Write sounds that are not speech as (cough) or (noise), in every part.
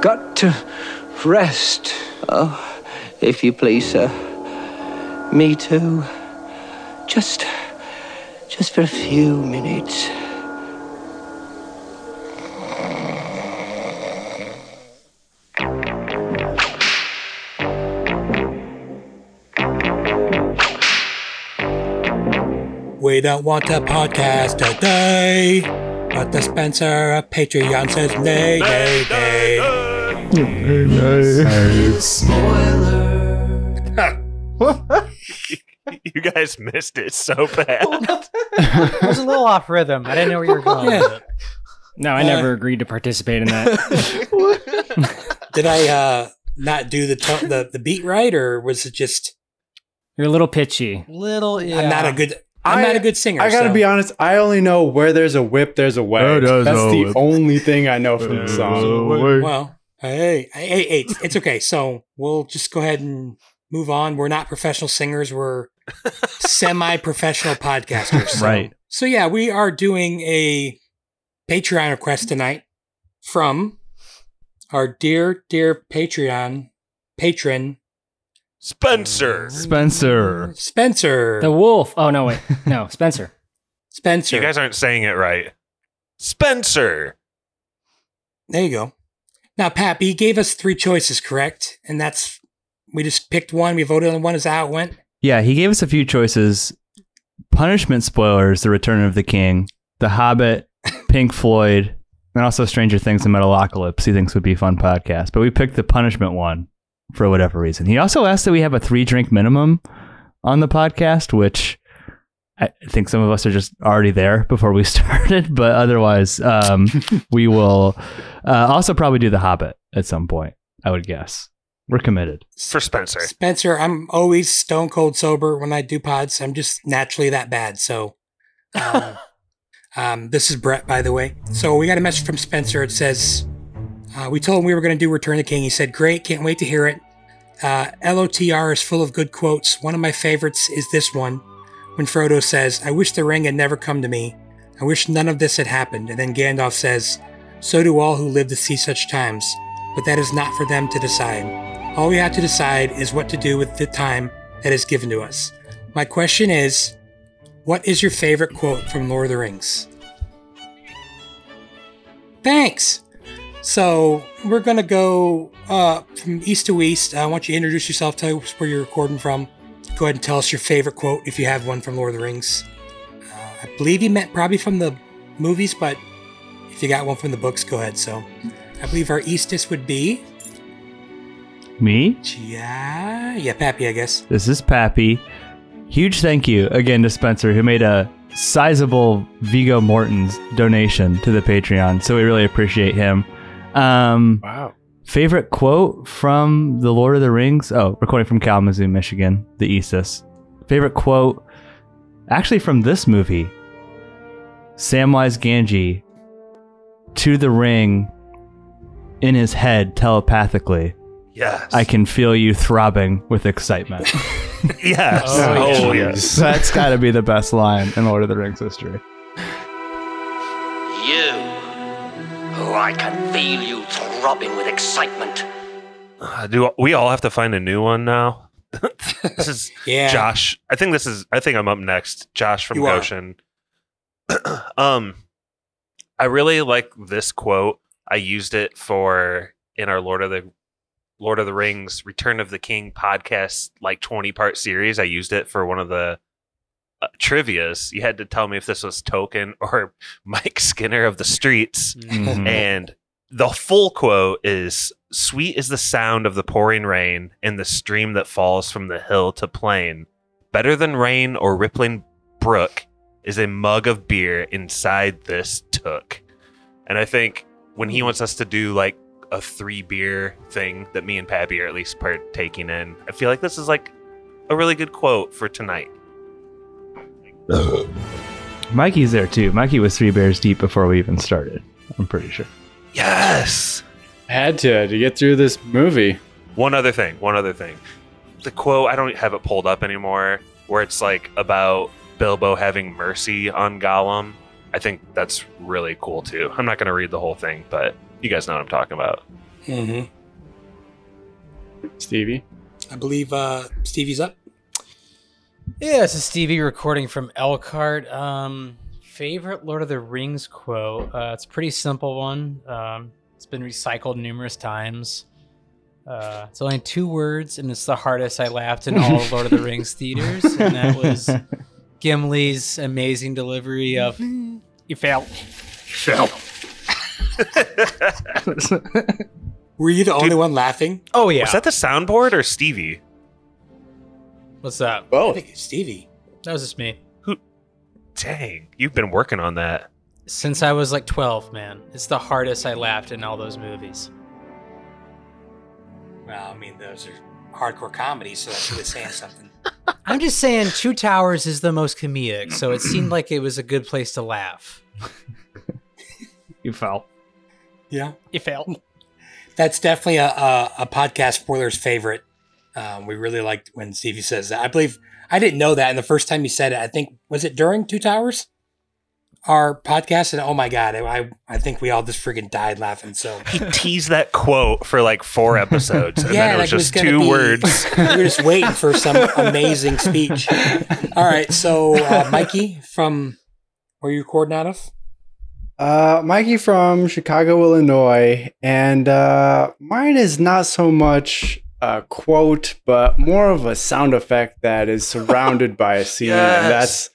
got to rest. Oh, if you please, sir. Me too. Just. just for a few minutes. We don't want a podcast today. But the Spencer of Patreon says nay, nay, nay. (laughs) you guys missed it so bad. (laughs) I was a little off rhythm. I didn't know where you were going Yeah. No, I Uh, never agreed to participate in that. (laughs) Did I uh, not do the, to- the the beat right, or was it just You're a little pitchy. Little, yeah. I'm not a good I'm I- not a good singer? I gotta so- be honest. I only know where there's a whip, there's a way. That's the whip. only thing I know from the song. Well, hey, hey, hey, hey, it's, it's okay. So we'll just go ahead and move on. We're not professional singers. We're semi-professional (laughs) podcasters. So. Right. So yeah, we are doing a Patreon request tonight from our dear, dear Patreon patron Spencer. Spencer. Spencer. The wolf. Oh no, wait. (laughs) No, Spencer. Spencer. You guys aren't saying it right. Spencer. There you go. Now, Pappy he gave us three choices, correct? And that's we just picked one. We voted on one. Is how it went? Yeah, he gave us a few choices. Punishment spoilers: The Return of the King, The Hobbit, (laughs) Pink Floyd, and also Stranger Things and Metalocalypse. He thinks would be a fun podcast, but we picked the punishment one for whatever reason. He also asked that we have a three drink minimum on the podcast, which I think some of us are just already there before we (laughs) started, but otherwise, um, (laughs) we will uh, also probably do The Hobbit at some point. I would guess we're committed. For Spencer. Spencer, I'm always stone cold sober when I do pods. I'm just naturally that bad. So, um, (laughs) um, this is Brett, by the way. So we got a message from Spencer. It says, uh, "We told him we were going to do Return of the King. He said, "Great, can't wait to hear it." Uh, LOTR is full of good quotes. One of my favorites is this one, when Frodo says, "I wish the ring had never come to me. I wish none of this had happened." And then Gandalf says, "So do all who live to see such times, but that is not for them to decide." All we have to decide is what to do with the time that is given to us. My question is what is your favorite quote from Lord of the Rings? Thanks! So, we're to go uh, from east to west. I want you to introduce yourself, tell us where you're recording from. Go ahead and tell us your favorite quote if you have one from Lord of the Rings. Uh, I believe you meant probably from the movies, but if you got one from the books, go ahead. So, I believe our eastest would be. Me? Yeah, yeah, Pappy, I guess. This is Pappy. Huge thank you again to Spencer, who made a sizable Vigo Morton's donation to the Patreon. So we really appreciate him. Um, Wow. Favorite quote from The Lord of the Rings? Oh, recording from Kalamazoo, Michigan, the Isis. Favorite quote, actually from this movie Samwise Gamgee to the ring in his head telepathically. Yes. I can feel you throbbing with excitement. (laughs) Yes. Oh, Oh, yes. That's got to be the best line in Lord of the Rings history. You. Oh, I can feel you throbbing with excitement. Uh, Do we all have to find a new one now? (laughs) this is (laughs) Yeah. Josh. I think this is. I think I'm up next. Josh from You. Goshen. (clears throat) um, I really like this quote. I used it for in our Lord of the Lord of the Rings Return of the King podcast, like 20 part series. I used it for one of the uh, trivia's. You had to tell me if this was Tolkien or (laughs) Mike Skinner of the Streets. Mhm. And the full quote is Sweet is the sound of the pouring rain and the stream that falls from the hill to plain. Better than rain or rippling brook is a mug of beer inside this took. And I think when he hmm. wants us to do like a three beer thing that me and Pappy are at least partaking in, I feel like this is like a really good quote for tonight. Mikey's there too. Mikey was three beers deep before we even started. I'm pretty sure. Yes. I Had to to get through this movie. One other thing, one other thing. The quote, I don't have it pulled up anymore, where it's like about Bilbo having mercy on Gollum. I think that's really cool too. I'm not going to read the whole thing, but you guys know what I'm talking about. hmm Stevie. I believe uh, Stevie's up. Yeah, this is Stevie recording from Elkhart. Um, favorite Lord of the Rings quote. Uh, it's a pretty simple one. Um, it's been recycled numerous times. Uh, it's only two words, and it's the hardest I laughed in all of Lord of the Rings (laughs) theaters, and that was Gimli's amazing delivery of "You failed." Shell. (laughs) Were you the only one laughing? Oh yeah. Was that the soundboard or Stevie? What's that? I Oh, think it's Stevie. That was just me. Dang, you've been working on that. Since I was like 12, man. It's the hardest I laughed in all those movies. Well, I mean, those are hardcore comedies, so that's really saying something. (laughs) I'm just saying, Two Towers is the most comedic, so it seemed like it was a good place to laugh. You fell. Yeah. You failed. That's definitely a, a, a podcast spoilers favorite. Um, we really liked when Stevie says that. I believe I didn't know that, and the first time you said it, I think was it during Two Towers, our podcast, and oh my god, I I think we all just freaking died laughing. So He teased that quote for like four episodes, and Yeah, then it was like it was just two be- words. (laughs) we were just waiting for some amazing speech. All right, so uh, Mikey from where you recording out of? Uh, Mikey from Chicago, Illinois, and uh, mine is not so much a quote, but more of a sound effect that is surrounded by a (laughs) scene, Yes. and that's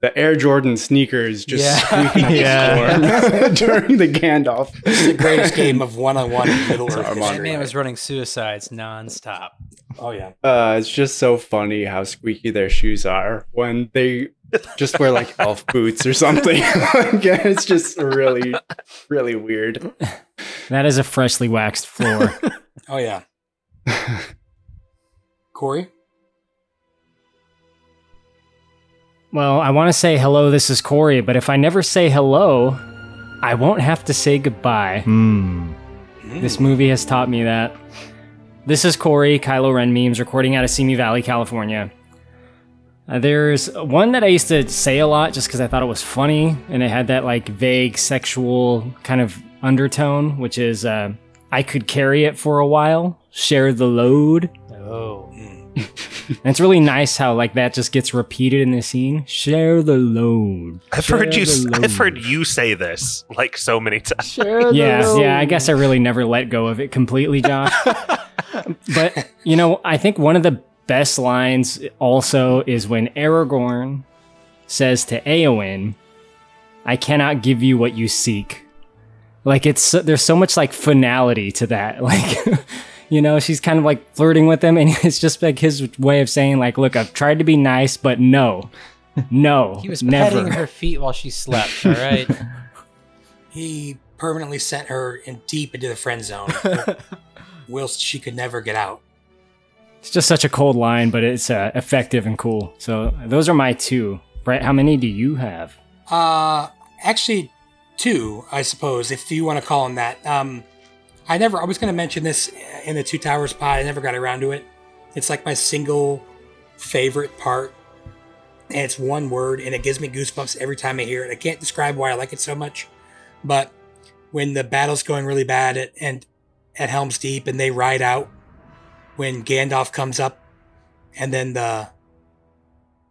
the Air Jordan sneakers just Yeah. squeaking Yeah. (laughs) (laughs) during the Gandalf. This is the greatest game of one-on-one in Middle Earth Sorry, That history. man was running suicides nonstop. Oh yeah. Uh, it's just so funny how squeaky their shoes are when they just wear like elf boots or something. Like, it's just really, really weird. That is a freshly waxed floor. Oh yeah. Corey. well, I want to say hello, this is Corey, but if I never say hello, I won't have to say goodbye. Hmm. This movie has taught me that. This is Corey, Kylo Ren memes, recording out of Simi Valley, California. Uh, there's one that I used to say a lot just because I thought it was funny, and it had that like vague sexual kind of undertone, which is uh, I could carry it for a while, share the load. Oh. Mm. (laughs) And it's really nice how like that just gets repeated in the scene. Share the load. I've Share heard you. the I've heard you say this like so many times. yeah, yeah. I guess I really never let go of it completely, Josh. (laughs) but you know, I think one of the best lines also is when Aragorn says to Eowyn, "I cannot give you what you seek." Like it's there's so much like finality to that. (laughs) Like you know, she's kind of like flirting with him, and (laughs) it's just like his way of saying, like, "Look, I've tried to be nice, but no, no, (laughs) He was never." petting her feet while she slept, all right? (laughs) He permanently sent her in deep into the friend zone, whilst she could never get out. It's just such a cold line, but it's uh, effective and cool. So those are my two. Brett, how many do you have? Uh, actually, two, I suppose, if you want to call them that. Um, I never. I was going to mention this in the Two Towers pod. I never got around to it. It's like my single favorite part, and it's one word, and it gives me goosebumps every time I hear it. I can't describe why I like it so much, but when the battle's going really bad at and at Helm's Deep, and they ride out when Gandalf comes up, and then the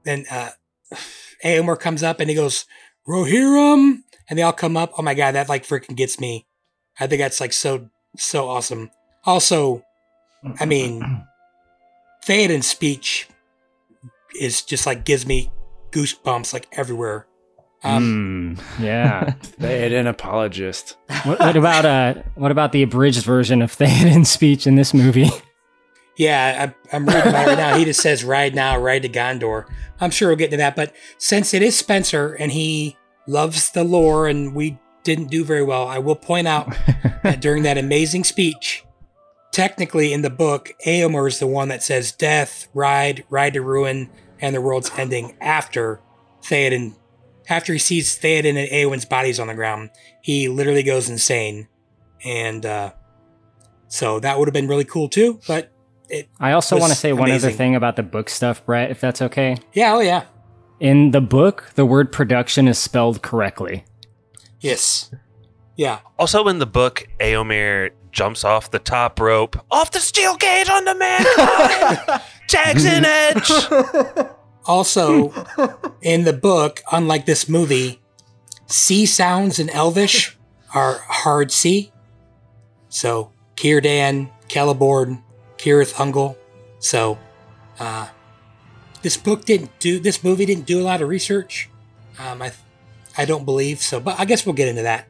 then uh, (sighs) comes up and he goes Rohirrim, and they all come up. Oh my god, that like freaking gets me. I think that's like so so awesome. Also, I mean, (clears throat) Theoden's speech is just like gives me goosebumps like everywhere. Um, Hmm, yeah. They had an apologist. what, what about uh? What about the abridged version of Theoden's speech in this movie? Yeah, I, I'm reading about it right now. He just says, "Ride now, ride to Gondor." I'm sure we'll get to that, but since it is Spencer and he loves the lore, and we didn't do very well, I will point out that (laughs) during that amazing speech, technically in the book, Eomer is the one that says "Death, ride, ride to ruin, and the world's ending." After Theoden, after he sees Theoden and Eowyn's bodies on the ground, he literally goes insane, and uh, so that would have been really cool too. But I also want to say one other thing about the book stuff, Brett, if that's okay. Yeah, oh yeah. In the book, the word production is spelled correctly. Yes. Yeah. Also, in the book, Eomer jumps off the top rope, off the steel cage on the mankind. (laughs) Jackson Edge. (laughs) Also, in the book, unlike this movie, C sounds in Elvish are hard C. So, Círdan, Celeborn, Cirith Ungol. So, uh, this book didn't do, this movie didn't do a lot of research. Um, I, I don't believe so, but I guess we'll get into that.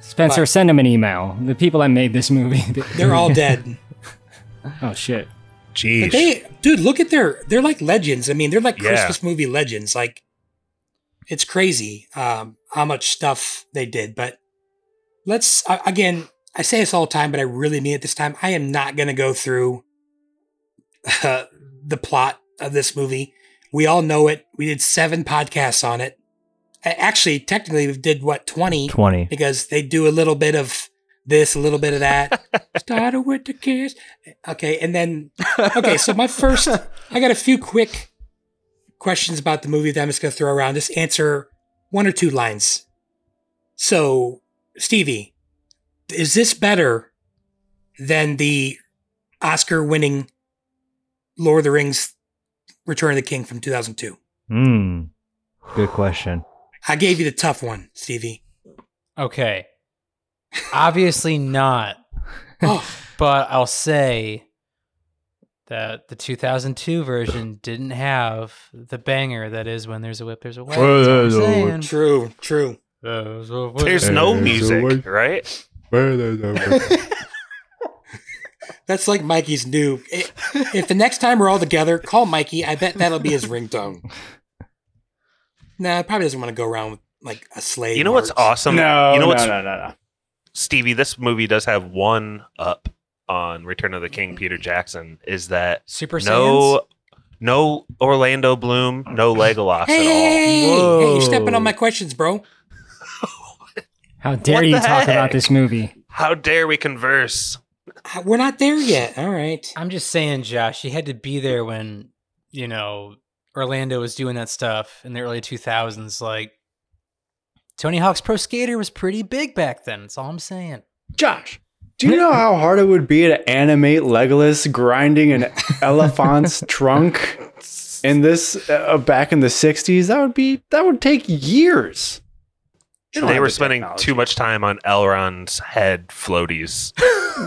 Spencer, But- send him an email. The people that made this movie. (laughs) They're all dead. (laughs) oh shit. Jeez. But they, dude, look at their, they're like legends. I mean, they're like Yeah. Christmas movie legends. Like, it's crazy um, how much stuff they did. But let's, uh, again, I say this all the time, but I really mean it this time. I am not going to go through uh, (laughs) the plot of this movie. We all know it. We did seven podcasts on it. Actually, technically, we did what, 20? 20. because they do a little bit of this, a little bit of that. (laughs) Started with the kiss. Okay, and then okay. So my first, I got a few quick questions about the movie that I'm just gonna throw around. Just answer one or two lines. So, Stevie, is this better than the Oscar-winning Lord of the Rings: Return of the King from 2002? Hmm. Good question. I gave you the tough one, Stevie. Okay. Obviously not. (laughs) Oh, But I'll say that the 2002 version didn't have the banger that is when there's a whip, there's a way. That's what I'm saying. true, true. There's a whip. There's no music, right? (laughs) That's like Mikey's new. If the next time we're all together, call Mikey. I bet that'll be his ringtone. (laughs) Nah, it probably doesn't want to go around with like a slave. You know what's awesome? no, You know no, what's no, no, no. Stevie? This movie does have one up on Return of the King. Mm-hmm. Peter Jackson is that Super Saiyans? no, no Orlando Bloom, no (laughs) Legolas Hey, at all. hey, hey, hey, you're stepping on my questions, bro. (laughs) How dare What you the talk about this movie? How dare we converse? We're not there yet. All right. I'm just saying, Josh, you had to be there when, you know, Orlando was doing that stuff in the early 2000s. Like, Tony Hawk's Pro Skater was pretty big back then. That's all I'm saying. Josh, do you know how hard it would be to animate Legolas grinding an (laughs) elephant's trunk in this uh, back in the 60s? That would be that would take years. You don't They were the spending technology. too much time on Elrond's head floaties.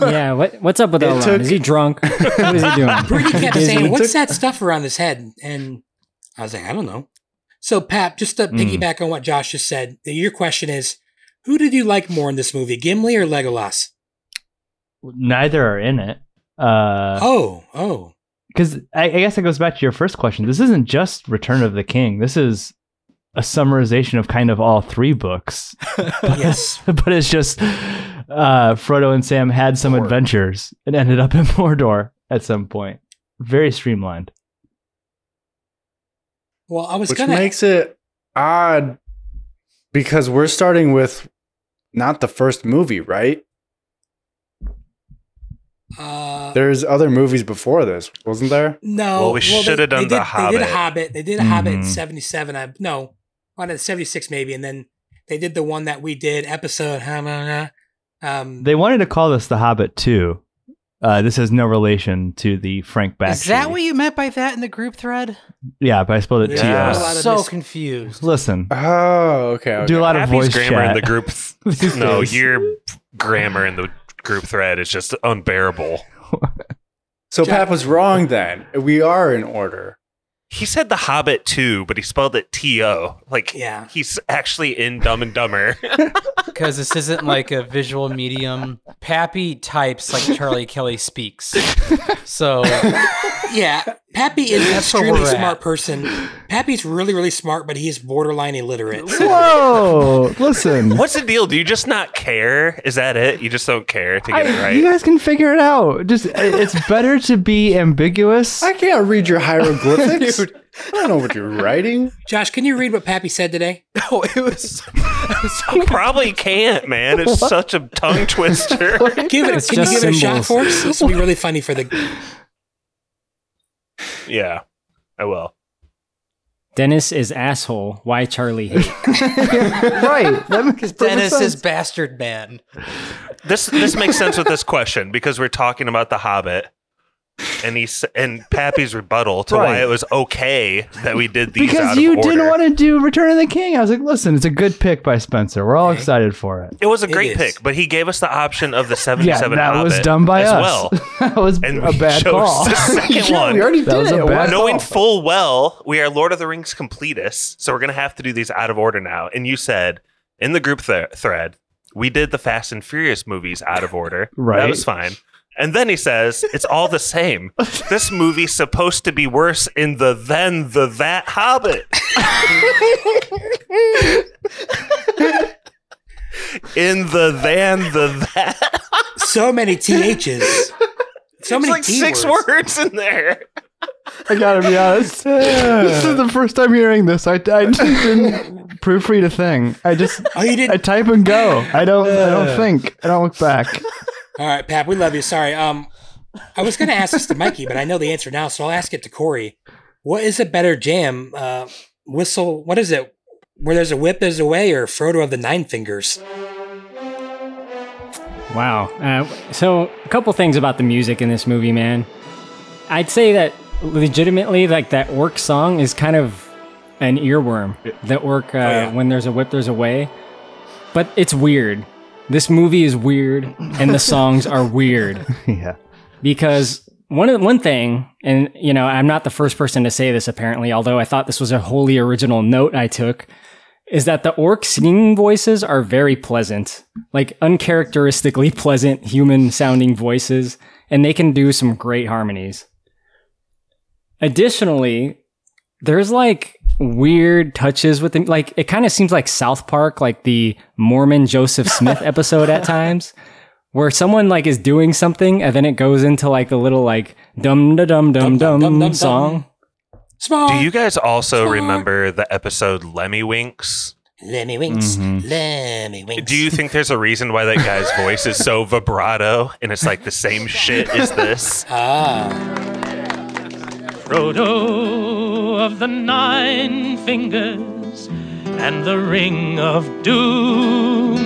(laughs) yeah, what what's up with It Elrond? took- Is he drunk? what is he doing? Brady kept saying, "What's took- that stuff around his head?" And I was like, "I don't know." So, Pap, just to Mm. piggyback on what Josh just said, your question is, who did you like more in this movie, Gimli or Legolas? Neither are in it. Uh, oh, oh, because I, I guess it goes back to your first question. This isn't just Return of the King. This is a summarization of kind of all three books. (laughs) yes. but it's just uh, Frodo and Sam had some Mordor. adventures and ended up in (laughs) Mordor at some point. Very streamlined. Well, I was Which gonna. Which makes it odd because we're starting with not the first movie, right? uh, There's other movies before this, wasn't there? no. Well, we they- shoulda done they The did, They did a Hobbit. Hobbit. They did a Hobbit in Mhm. '77. I no, one in '76 maybe, and then they did the one that we did episode. Um, They wanted to call this The Hobbit 2. Uh, this has no relation to the Frank Bakshi. Is that what you meant by that in the group thread? Yeah, but I spelled it Yeah. T A I'm O. lot of so mis- confused. Listen, Oh, okay. okay. do a lot of Happy's voice grammar chat. in the group. (laughs) these no, days. your grammar in the group thread is just unbearable. (laughs) so Jack- Pat was wrong then. We are in order. He said The Hobbit too, but he spelled it T O. Like Yeah. he's actually in Dumb and Dumber. (laughs) Because this isn't like a visual medium. Pappy types like Charlie Kelly speaks. So (laughs) Yeah, Pappy is an extremely smart person. Pappy's really, really smart, but he is borderline illiterate. So Whoa! (laughs) Listen. What's the deal? Do you just not care? Is that it? You just don't care to get it right? You guys can figure it out. Just it's better to be ambiguous. I can't read your hieroglyphics. (laughs) Dude. I don't know what you're writing. Josh, can you read what Pappy said today? (laughs) oh, it was. You probably can't, man. It's such a tongue twister. Give it. It's can you just give it a shot symbols. for us? This will be really funny for the. Yeah, I will. Dennis is asshole. Why Charlie hate? (laughs) right. That makes Because perfect Dennis is bastard man. This this makes sense with this question because we're talking about the Hobbit, and he's and Pappy's rebuttal to why it was okay that we did these out because of you order. didn't want to do Return of the King. I was like, listen, it's a good pick by Spencer. We're all excited for it. It was a great pick, but he gave us the option of the Yeah, seventy-seven. that was done by as us. well. (laughs) that was And a bad chose call. the (laughs) second Yeah, one. we already That did was a it. bad Why- call. Knowing full well we are Lord of the Rings completists, so we're gonna have to do these out of order now. And you said in the group th- thread we did the Fast and Furious movies out of order. Right. that was fine. And then he says it's all the same. this movie's supposed to be worse in the than the that Hobbit. in the than the that. So many THs. So There's many like T six words. words in there. I gotta be honest. this is the first time hearing this. I, I didn't proofread a thing. I just Oh, you I didn't. type and go. I don't. I don't uh. think. I don't look back. All right, Pap, we love you. Sorry. Um, I was going to ask this to Mikey, but I know the answer now, so I'll ask it to Corey. What is a better jam? Uh, whistle. What is it? Where there's a whip, there's a way, or Frodo of the Nine Fingers? Wow. Uh, so, a couple things about the music in this movie, man. I'd say that legitimately, like that orc song is kind of an earworm. The orc, uh, yeah. when there's a whip, there's a way. But it's weird. This movie is weird, and the songs are weird (laughs) yeah. because one one thing, and you know, I'm not the first person to say this apparently, although I thought this was a wholly original note I took, is that the orc singing voices are very pleasant, like uncharacteristically (laughs) pleasant human sounding voices, and they can do some great harmonies. Additionally, there's like weird touches with them. Like it kind of seems like South Park, like the Mormon Joseph Smith (laughs) episode at times, where someone like is doing something and then it goes into like a little like dum da dum dum Dum, song. Small. Do you guys also Smart. remember the episode Lemmiwinks? Lemmy Winks. Mhm. Lemmiwinks. Do you think there's a reason why that guy's (laughs) voice is so vibrato and it's like the same shit as this? Ah. Frodo of the Nine Fingers and the Ring of Doom.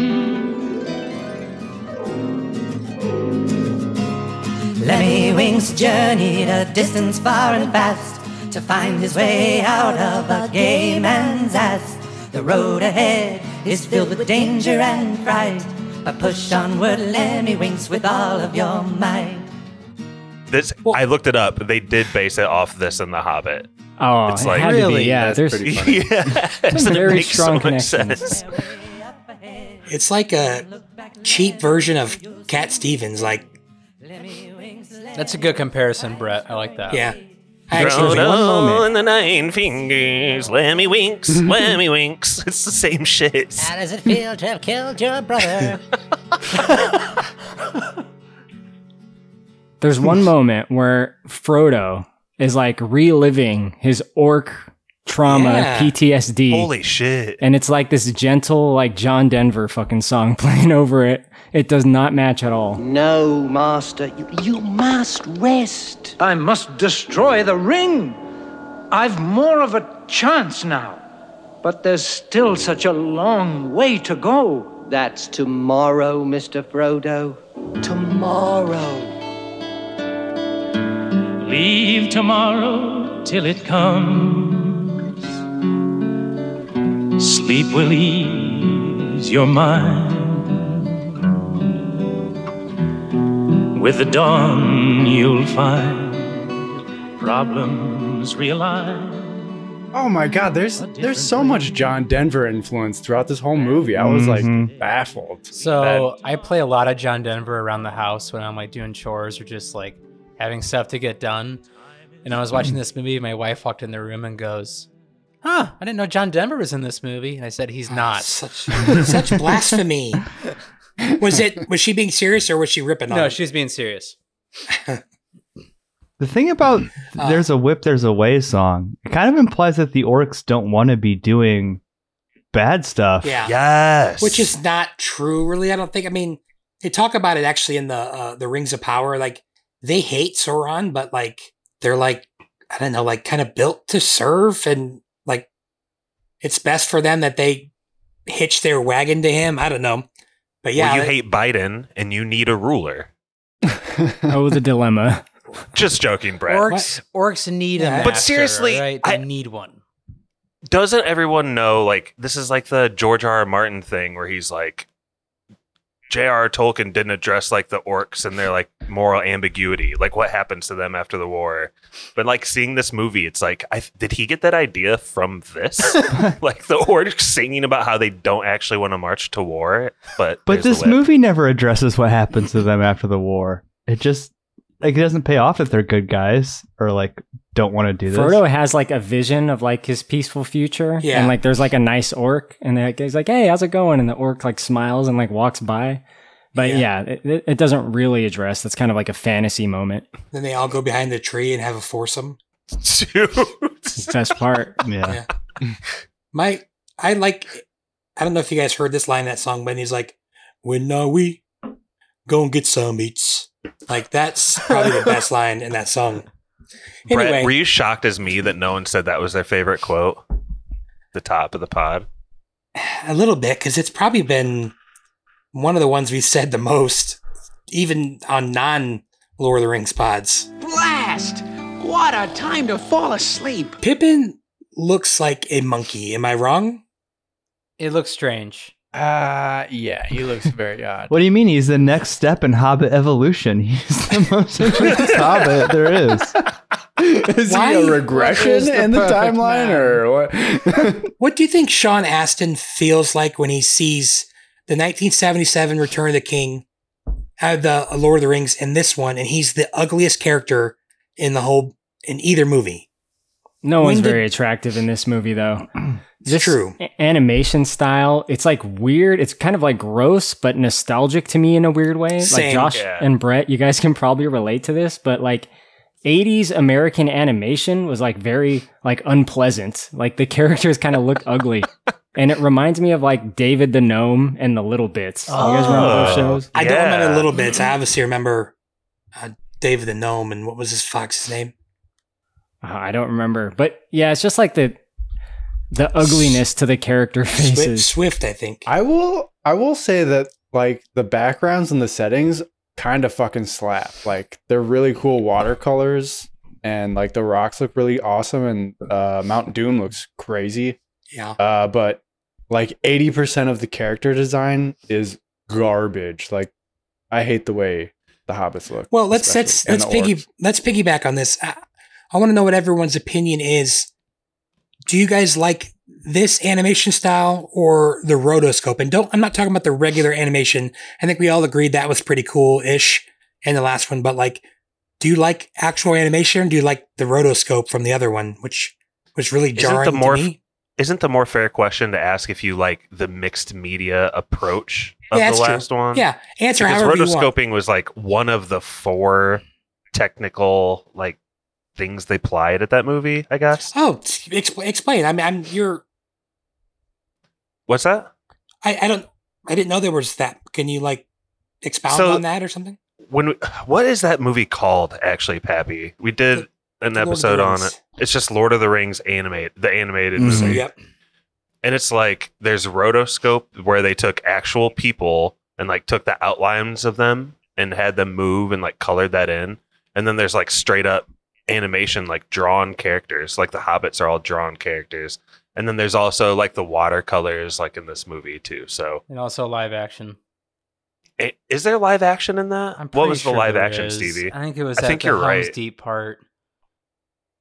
Lemmiwinks journeyed a distance far and fast to find his way out of a gay man's ass. The road ahead is filled with danger and fright, but push onward, Lemmiwinks, with all of your might. This I looked it up. They did base it off this in The Hobbit. Oh, It's like- had to Really? Yeah, That's there's pretty (laughs) funny. yeah, Some it very strong so much connections. It's like a cheap version of Cat Stevens. Like, That's a good comparison, Brett. I like that. yeah. I actually, Frodo. one the nine fingers, Lemmiwinks, Lemmy Winks. (laughs) It's the same shit. How does it feel to have killed your brother? (laughs) There's one (laughs) moment where Frodo is like reliving his orc trauma Yeah. PTSD. Holy shit. and it's like this gentle, like John Denver fucking song (laughs) playing over it. It does not match at all. No, master, you, you must rest. I must destroy the ring. I've more of a chance now. But there's still such a long way to go. That's tomorrow, Mr. Frodo. Tomorrow. Leave tomorrow till it comes. Sleep will ease your mind. With the dawn, you'll find problems realize. Oh my god, there's there's so much John Denver influence throughout this whole movie. I was Mhm. like baffled. So I play a lot of John Denver around the house when I'm like doing chores or just like having stuff to get done. And I was watching this movie. My wife walked in the room and goes, "Huh? I didn't know John Denver was in this movie." And I said, "He's not." Such, such blasphemy. Was it? Was she being serious or was she ripping on? No, him? she was being serious. The thing about Uh, "There's a Whip, There's a Way" song, it kind of implies that the orcs don't want to be doing bad stuff. Yeah. Yes. Which is not true, really. I don't think. I mean, they talk about it actually in the uh, the Rings of Power. Like they hate Sauron, but like they're like I don't know, like kind of built to serve and like it's best for them that they hitch their wagon to him. I don't know, but yeah, well, you that- hate Biden and you need a ruler. Oh, the dilemma. (laughs) Just joking, Brett. Orcs, orcs need a master, But seriously, right? They I- need one. Doesn't everyone know like this is like the George R. R. Martin thing where he's like J.R.R. Tolkien didn't address like the orcs and their like moral ambiguity, like what happens to them after the war. But like seeing this movie, it's like, I did he get that idea from this? (laughs) (laughs) like the orcs singing about how they don't actually want to march to war, but But this movie never addresses what happens to them after the war. It just like it doesn't pay off that they're good guys or like don't want to do this. Frodo has like a vision of like his peaceful future. Yeah. And like there's like a nice orc and they're- he's like, hey, how's it going? And the orc like smiles and like walks by. But Yeah. yeah, it- it, it doesn't really address. That's kind of like a fantasy moment. then they all go behind the tree and have a foursome. Dude. Best part. (laughs) Yeah. My, I like. I don't know if you guys heard this line in that song, but he's like, "When are we gonna get some eats?" Like that's probably the best (laughs) line in that song. Brett, were you shocked as me that no one said that was their favorite quote? The top of the pod. a little bit because it's probably been one of the ones we said the most, even on non Lord of the Rings pods. Blast! What a time to fall asleep. Pippin looks like a monkey. Am I wrong? It looks strange. Uh yeah, he looks very (laughs) odd. What do you mean? He's the next step in Hobbit evolution. (laughs) He's the most interesting Hobbit there is. (laughs) Is Why- he a regression the in the timeline man? or what? What do you think Sean Astin feels like when he sees the 1977 Return of the King, uh, the Lord of the Rings, and this one, and he's the ugliest character in the whole in either movie? No When one's did- very attractive in this movie, though. (clears throat) It's true. animation style, it's like weird. It's kind of like gross, but nostalgic to me in a weird way. Same. Like Josh Yeah. and Brett, you guys can probably relate to this, but like 80s American animation was like very like unpleasant. Like the (laughs) characters kind of look ugly. And it reminds me of like David the Gnome and the Little Bits. Oh, You guys remember those Oh. shows? I don't remember Yeah. little bits. I obviously remember uh, David the Gnome and what was his fox's name? Uh, I don't remember. But yeah, it's just like the the ugliness to the character faces. Swift, I think. I will I will say that like the backgrounds and the settings kind of fucking slap. Like they're really cool watercolors and like the rocks look really awesome and uh Mount Doom looks crazy. Yeah. Uh but like 80% of the character design is garbage. Like I hate the way the hobbits look. Well, let's let's and let's piggy orcs. let's piggyback on this. I, I want to know what everyone's opinion is. Do you guys like this animation style or the rotoscope? And don't I'm not talking about the regular animation. I think we all agreed that was pretty cool-ish in the last one, but like do you like actual animation do you like the rotoscope from the other one, which was really Isn't jarring the more to me? isn't the more fair question to ask if you like the mixed media approach of Yeah, the that's true. last one? Yeah, answer because however you want. rotoscoping was like one of the four technical like things they applied at that movie. I guess. Oh, expl- explain. I mean, I'm you're What's that? I, I don't I didn't know there was that. Can you like expound So- on that or something? When we, what is that movie called? Actually, Pappy, we did an the episode on it. It's just Lord of the Rings animate the animated Mhm. Movie. yep. and it's like there's rotoscope where they took actual people and like took the outlines of them and had them move and like colored that in and then there's like straight up animation like drawn characters like the hobbits are all drawn characters and then there's also like the watercolors like in this movie too so And also live action. i- is there live action in that I'm what pretty was the live action is. stevie I think it was I at think the you're Helm's right. Deep part.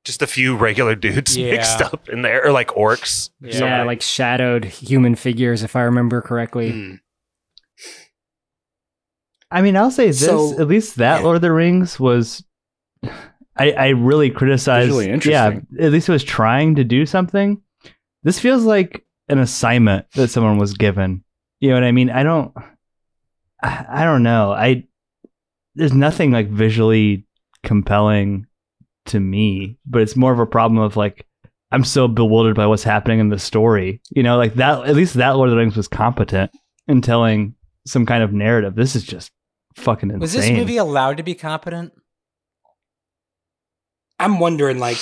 just a few regular dudes (laughs) Yeah. mixed up in there or like orcs or Yeah, Yeah, something. like shadowed human figures, if I remember correctly. Hmm. I mean, I'll say this: So- at least that yeah. Lord of the Rings was. I, I really criticized. Visually Yeah, at least it was trying to do something. This feels like an assignment that someone was given. You know what I mean? I don't. I, I don't know. I there's nothing like visually compelling to me, but it's more of a problem of like I'm so bewildered by what's happening in the story. You know, like that. At least that Lord of the Rings was competent in telling some kind of narrative. This is just fucking insane. Was this movie allowed to be competent? I'm wondering, like,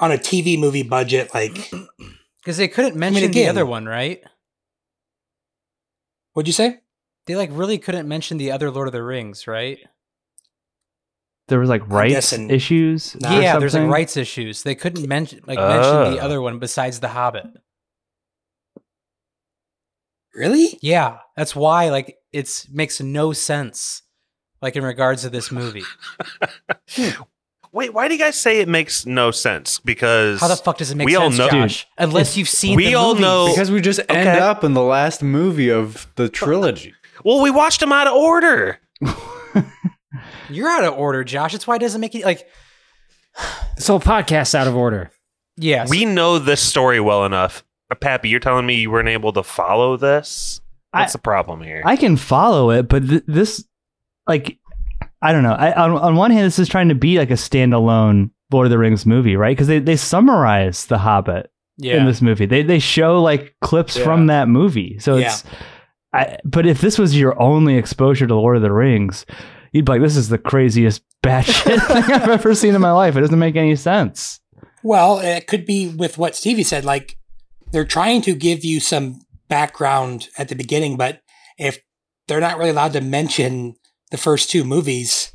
on a TV movie budget, like, Because they couldn't mention the again- other one, right? What'd you say? They like really couldn't mention the other Lord of the Rings, right? There was like rights guessing- issues. Nah. or yeah, there's like rights issues. They couldn't mention like mention the other one besides the Hobbit. Really? Yeah, that's why like it's makes no sense. Like in regards to this movie, (laughs) hmm. Wait, why do you guys say it makes no sense? Because how the fuck does it make we all sense, know- Josh? Unless you've seen we the all movies. know- Because we just end Okay. up in the last movie of the trilogy. Well, we watched them out of order. (laughs) you're out of order, Josh. That's why it doesn't make it like This whole podcast's out of order. yes. We know this story well enough. Uh, Pappy, you're telling me you weren't able to follow this? What's I- the problem here? I can follow it, but th- this, like, I don't know. I, on, on one hand, this is trying to be like a standalone Lord of the Rings movie, right? Because they, they summarize The Hobbit yeah. in this movie. They they show like clips from that movie. So Yeah. it's, I, but if this was your only exposure to Lord of the Rings, you'd be like, this is the craziest batshit (laughs) thing I've ever seen in my life. It doesn't make any sense. Well, it could be with what Stevie said. Like they're trying to give you some background at the beginning, but if they're not really allowed to mention the first two movies,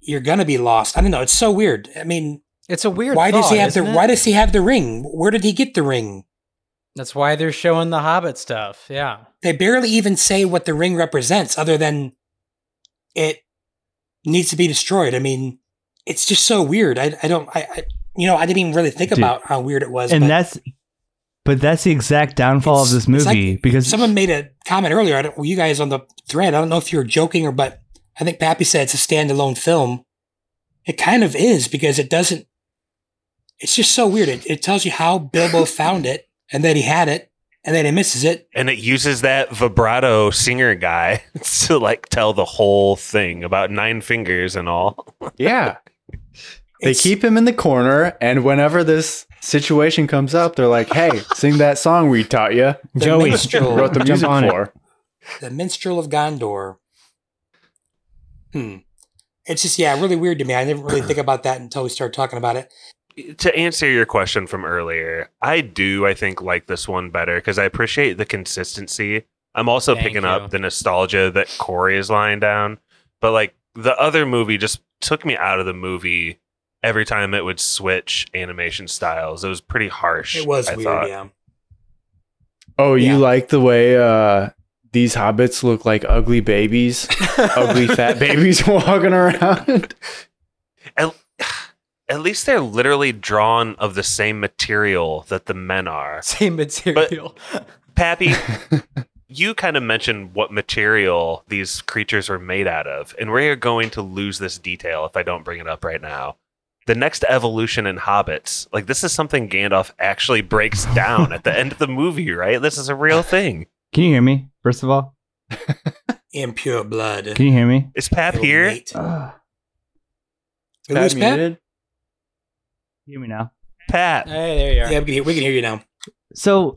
you're gonna be lost. I don't know. It's so weird. I mean, it's a weird. why does he have the it? Why does he have the ring? Where did he get the ring? That's why they're showing the Hobbit stuff. Yeah. They barely even say what the ring represents, other than it needs to be destroyed. I mean, it's just so weird. I, I don't. I, I you know I didn't even really think Dude. about how weird it was. And but- that's, but that's the exact downfall of this it's like- movie because Someone made a comment earlier. I don't, well, you guys on the thread. I don't know if you were joking or, but I think Pappy said it's a standalone film. It kind of is because it doesn't. It's just so weird. It, it tells you how Bilbo (laughs) found it, and that he had it, and then he misses it. and it uses that vibrato singer guy (laughs) to like tell the whole thing about nine fingers and all. Yeah. (laughs) They It's- keep him in the corner, and whenever this situation comes up, they're like, "Hey, (laughs) sing that song we taught you." Joey, minstrel, (laughs) Wrote the music on it. for. the minstrel of Gondor. Hmm. It's just yeah, really weird to me. I didn't really think about that until we started talking about it. to answer your question from earlier, I do I think like this one better because I appreciate the consistency. I'm also Thank picking you. up the nostalgia that Corey is lying down, but like the other movie just took me out of the movie every time it would switch animation styles. It was pretty harsh. It was I weird. thought. Yeah. Oh, you Yeah. like the way uh, these hobbits look like ugly babies, (laughs) ugly fat babies (laughs) walking around? At, (sighs) at least they're literally drawn of the same material that the men are. Same material. But, Pappy, you kind of mentioned what material these creatures were made out of, and we're going to lose this detail if I don't bring it up right now. The next evolution in hobbits, like this is something Gandalf actually breaks down at the end of the (laughs) movie, right? This is a real thing. can you hear me? First of all, (laughs) Impure blood. can you hear me? Is Pap It'll here? mate. Ugh. Did we lose Pat? hear me now. Pat. Hey, there you are. Yeah, we can, hear, we can hear you now. So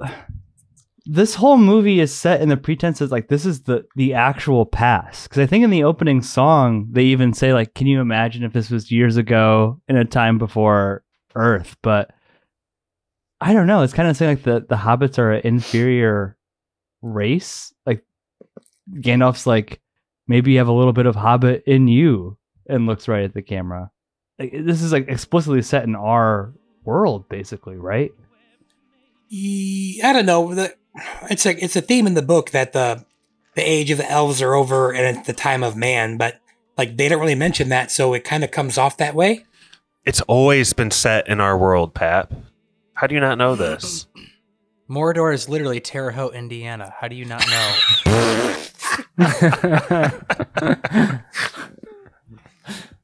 this whole movie is set in the pretense that like this is the the actual past because I think in the opening song they even say like, "Can you imagine if this was years ago in a time before Earth?" But I don't know. It's kind of saying like the the hobbits are an inferior race. Like Gandalf's like, maybe you have a little bit of hobbit in you, and looks right at the camera. Like, this is like explicitly set in our world, basically, right? I don't know. It's a it's a theme in the book that the the age of the elves are over and it's the time of man, but like they don't really mention that, so it kind of comes off that way. It's always been set in our world, Pap. How do you not know this? (laughs) Mordor is literally Terre Haute, Indiana. How do you not know? (laughs)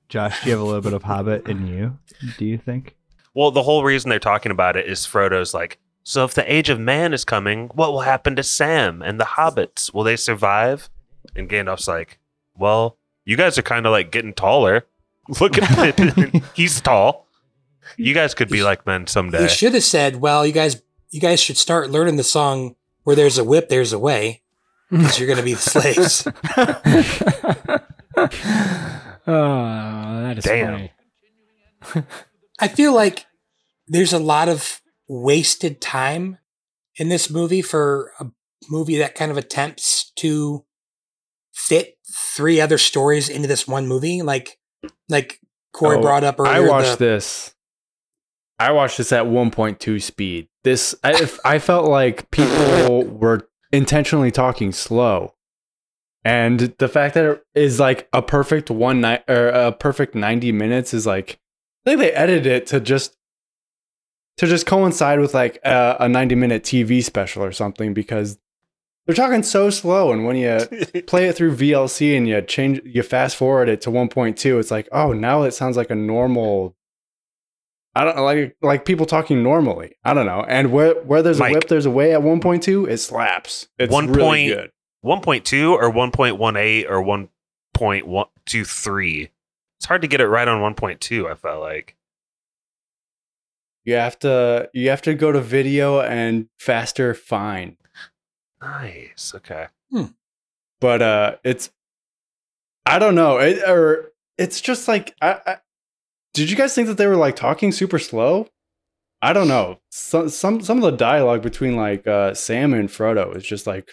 Josh, do you have a little bit of hobbit in you? Do you think? Well, the whole reason they're talking about it is Frodo's like, so if the age of man is coming, what will happen to Sam and the hobbits? Will they survive? And Gandalf's like, well, you guys are kind of like getting taller. (laughs) Look at Pippin. (laughs) He's tall. You guys could be like men someday. He should have said, "Well, you guys, you guys should start learning the song where there's a whip, there's a way, because you're going to be the slaves." (laughs) oh, that is Damn. funny. I feel like there's a lot of wasted time in this movie for a movie that kind of attempts to fit three other stories into this one movie. Like, like Corey Oh, brought up earlier. I watched the- this. I watched this at 1.2 speed. This I, I felt like people (laughs) were intentionally talking slow, and the fact that it is like a perfect one night or a perfect 90 minutes is like I think they edited it to just to just coincide with like a, a 90 minute TV special or something because they're talking so slow, and when you (laughs) play it through VLC and you change you fast forward it to 1.2 it's like oh now it sounds like a normal I don't like like people talking normally I don't know and where where there's Mike. a whip there's a way at 1.2 it slaps it's One really point- good 1.2 or 1.18 or 1.123. It's hard to get it right on 1.2, I felt like. You have to you have to go to video and faster fine Nice. Okay. but uh it's I don't know it or it's just like I, I did you guys think that they were like talking super slow I don't know some some some of the dialogue between like uh Sam and Frodo is just like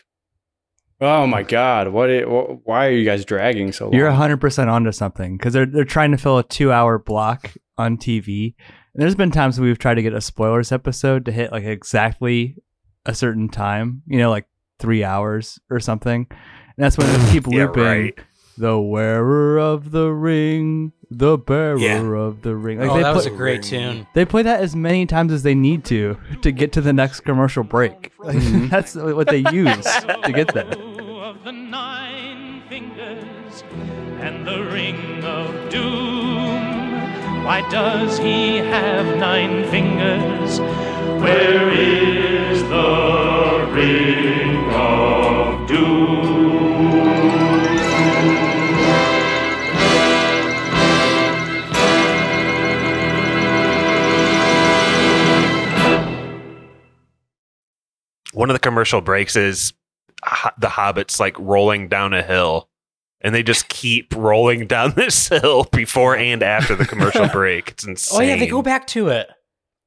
oh my god what it, wh- why are you guys dragging so long You're 100% onto something because they're, they're trying to fill a two hour block on TV. And there's been times we've tried to get a spoilers episode to hit like exactly a certain time, you know, like three hours or something. And that's when they (sighs) keep Yeah, looping right. the wearer of the ring, the bearer Yeah. of the ring. Like oh, they that play, was a great tune. they play that as many times as they need to to get to the next commercial break. Like, (laughs) (laughs) Mm-hmm. that's what they use to get there. (laughs) of the nine fingers and the ring of doom. Why does he have nine fingers? Where is the ring of doom? One of the commercial breaks is the hobbits like rolling down a hill. And they just keep rolling down this (laughs) hill before and after the commercial break. It's insane. Oh yeah, they go back to it.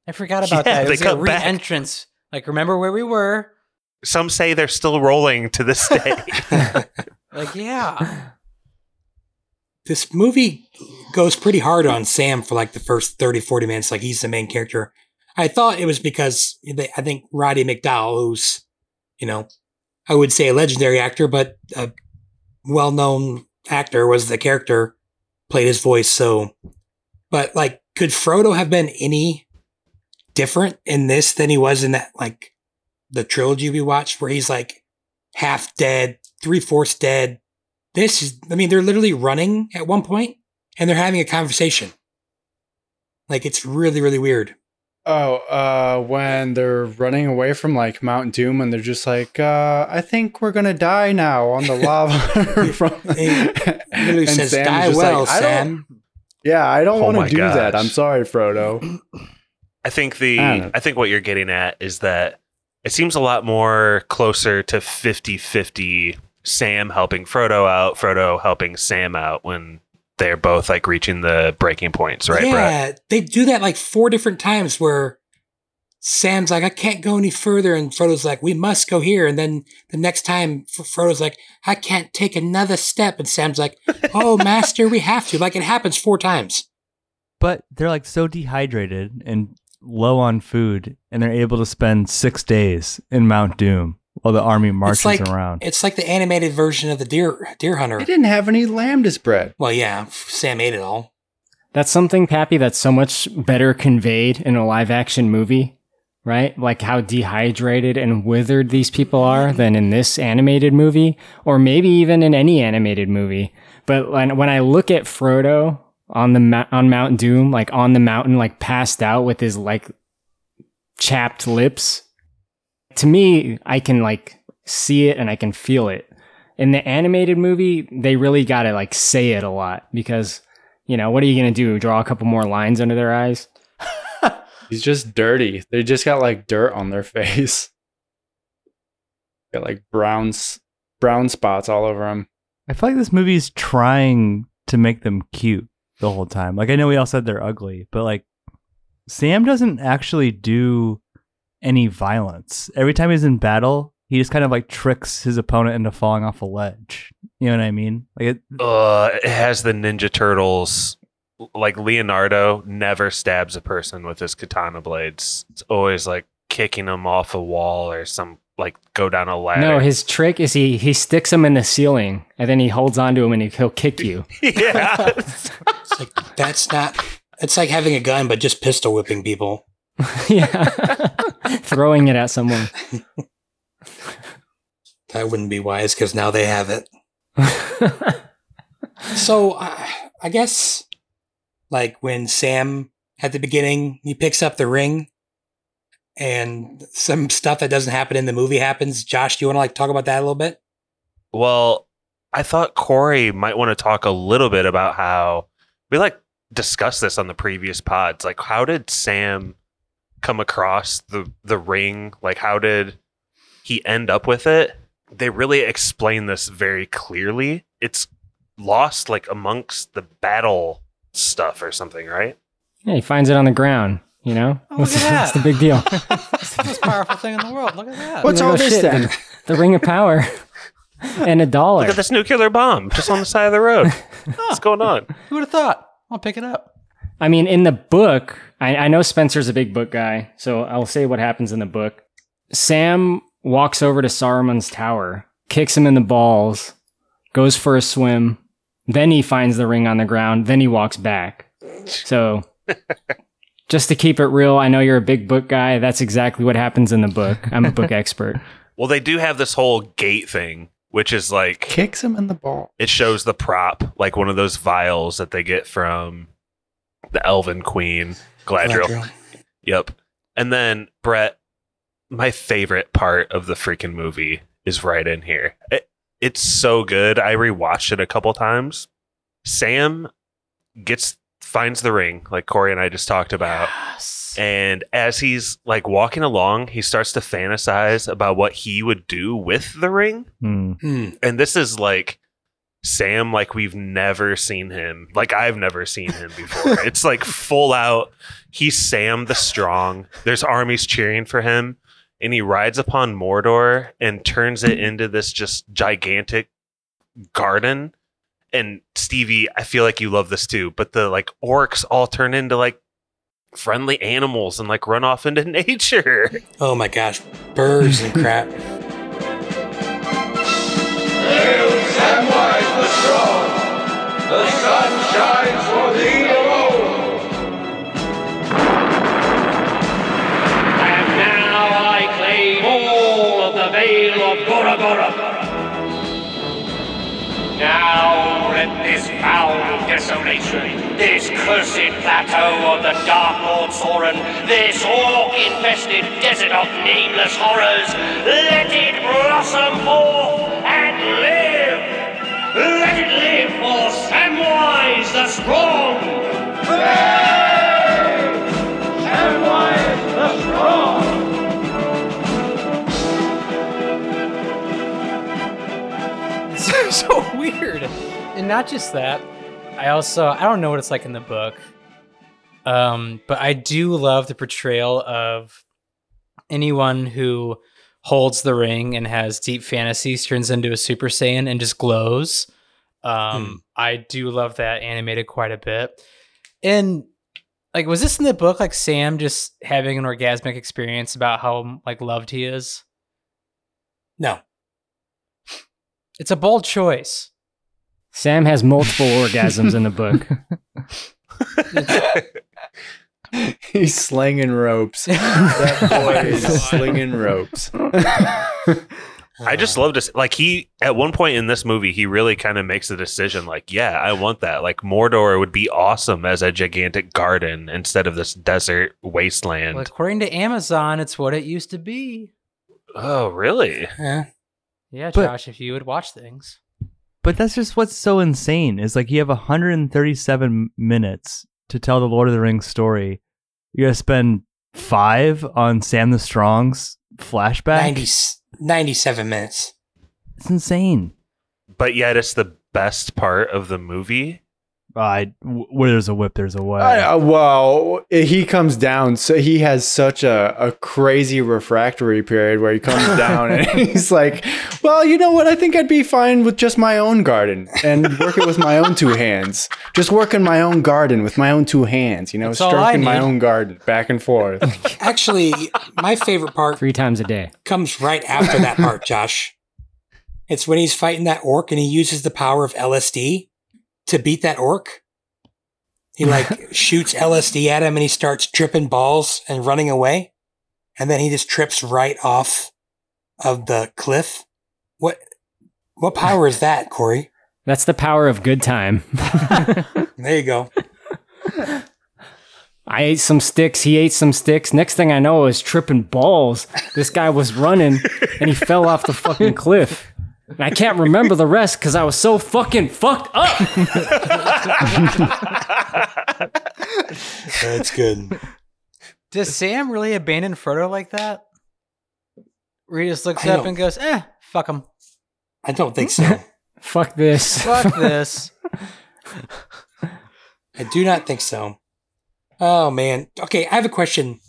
I forgot about Yeah, that. It they was a come back. re-entrance. Like remember where we were? Some say they're still rolling to this day. (laughs) (laughs) Like yeah. this movie goes pretty hard on Sam for like the first 30, 40 minutes. Like he's the main character. I thought it was because they, I think Roddy McDowall, who's, you know, I would say a legendary actor, but a well known actor, was the character, played his voice. So, but like, could Frodo have been any different in this than he was in that, like, the trilogy we watched where he's like half dead, three fourths dead? This is, I mean, they're literally running at one point and they're having a conversation. Like, it's really, really weird. Oh, uh, when they're running away from like Mount Doom and they're just like, uh, I think we're gonna die now on the lava. (laughs) (laughs) from, It literally (laughs) and says, Sam's "Die well, "I don't- Sam." Yeah, I don't Oh want to do that. I'm sorry, Frodo. (clears throat) I think the I. I think what you're getting at is that it seems a lot more closer to 50-50 Sam helping Frodo out, Frodo helping Sam out when they're both like reaching the breaking points, right, yeah, Brett? they do that like four different times where Sam's like, I can't go any further. And Frodo's like, we must go here. And then the next time Frodo's like, I can't take another step. And Sam's like, (laughs) oh, master, we have to. Like it happens four times. But they're like so dehydrated and low on food, and they're able to spend six days in Mount Doom while the army marches it's like, around. It's like the animated version of the deer, deer hunter. They didn't have any lamb to spread. Well, yeah, Sam ate it all. That's something, Pappy, that's so much better conveyed in a live action movie, right? Like how dehydrated and withered these people are than in this animated movie, or maybe even in any animated movie. But when, when I look at Frodo on the on Mount Doom, like on the mountain, like passed out with his like chapped lips, to me, I can like see it and I can feel it. In the animated movie, they really got to like say it a lot because you know, what are you going to do? Draw a couple more lines under their eyes? (laughs) He's just dirty. They just got like dirt on their (laughs) face. Got like brown brown spots all over them. I feel like this movie is trying to make them cute the whole time. Like I know we all said they're ugly, but like Sam doesn't actually do any violence. Every time he's in battle, he just kind of like tricks his opponent into falling off a ledge. You know what I mean? Like it, Uh, it has the Ninja Turtles. Like Leonardo never stabs a person with his katana blades. It's always like kicking them off a wall or some like go down a ladder. No, his trick is he he sticks him in the ceiling and then he holds onto him and he, he'll kick you. (laughs) (laughs) yeah. It's like that's not. It's like having a gun, but just pistol whipping people. (laughs) yeah, (laughs) throwing it at someone. (laughs) That wouldn't be wise because now they have it. (laughs) So uh, I guess, like when Sam at the beginning, he picks up the ring, and some stuff that doesn't happen in the movie happens. Josh, do you want to like talk about that a little bit? Well, I thought Corey might want to talk a little bit about how we like discussed this on the previous pods. Like, how did Sam come across the the ring? Like, how did he end up with it? They really explain this very clearly. It's lost like amongst the battle stuff or something, right? Yeah, he finds it on the ground. You know, Oh, what's, look at what's the big deal? (laughs) It's the most powerful thing in the world. Look at that. What's all like, "Oh, this shit, then? The, the ring of power (laughs) and a dollar. Look at this nuclear bomb just on the side of the road. (laughs) What's going on? Who would have thought? I'll pick it up. I mean, in the book, I, I know Spencer's a big book guy, so I'll say what happens in the book. Sam walks over to Saruman's tower, kicks him in the balls, goes for a swim, then he finds the ring on the ground, then he walks back. So, (laughs) just to keep it real, I know you're a big book guy. That's exactly what happens in the book. I'm a book (laughs) expert. Well, they do have this whole gate thing, which is like Kicks him in the ball. it shows the prop, like one of those vials that they get from the Elven Queen, Gladriel. Galadriel. Yep. And then Brett, my favorite part of the freaking movie is right in here. It, it's so good. I rewatched it a couple times. Sam gets finds the ring, like Corey and I just talked about. And as he's like walking along, he starts to fantasize about what he would do with the ring. Hmm. and this is like Sam like we've never seen him like I've never seen him before. (laughs) it's like full out he's Sam the strong. There's armies cheering for him and he rides upon Mordor and turns it into this just gigantic garden. And Stevie, I feel like you love this too, but the like orcs all turn into like friendly animals and like run off into (laughs) nature. Oh my gosh, birds and crap. And now I claim all of the Vale of Gorgoroth. Now rend this foul desolation, this cursed plateau of the Dark Lord Sauron, this orc-infested desert of nameless horrors. Let it blossom forth and live. Let it live for Samwise the Strong. It's (laughs) so weird. And not just that, I also I don't know what it's like in the book. Um, but I do love the portrayal of anyone who holds the ring and has deep fantasies turns into a Super Saiyan and just glows. Um, I do love that animated quite a bit. And like was this in the book like Sam just having an orgasmic experience about how like loved he is? No, It's a bold choice. Sam has multiple orgasms in the book. (laughs) (laughs) (laughs) He's slinging ropes. (laughs) that boy (laughs) is slinging ropes. I just love to s- like he at one point in this movie he really kind of makes a decision like yeah I want that like Mordor would be awesome as a gigantic garden instead of this desert wasteland. Well, according to Amazon, it's what it used to be. oh really? Yeah. Yeah, But- Josh, if you would watch things. But that's just what's so insane is like you have 137 minutes to tell the Lord of the Rings story. You're gonna spend five on Sam the Strong's flashback. 90, 97 minutes. It's insane. But yet it's the best part of the movie. I where there's a whip, there's a way. I, uh, well, he comes down, so he has such a, a crazy refractory period where he comes (laughs) down and he's like, "Well, you know what? I think I'd be fine with just my own garden and work it with my own two hands. Just work in my own garden with my own two hands. You know, That's all stroking my own garden back and forth." (laughs) Actually, my favorite part Three times a day. comes right after that part, Josh. It's when he's fighting that orc and he uses the power of LSD to beat that orc. He like (laughs) shoots LSD at him and he starts tripping balls and running away. And then he just trips right off of the cliff. What what power is that, Corey? (laughs) That's the power of good time. (laughs) There you go. I ate some sticks. He ate some sticks. Next thing I know, I was tripping balls. This guy was running and he fell off the fucking cliff. And I can't remember the rest because I was so fucking fucked up. (laughs) That's good. Does Sam really abandon Frodo like that? Where he just looks I up don't- and goes, "Eh, fuck him, I don't think so. (laughs) Fuck this. fuck this." I do not think so. Oh man. Okay, I have a question.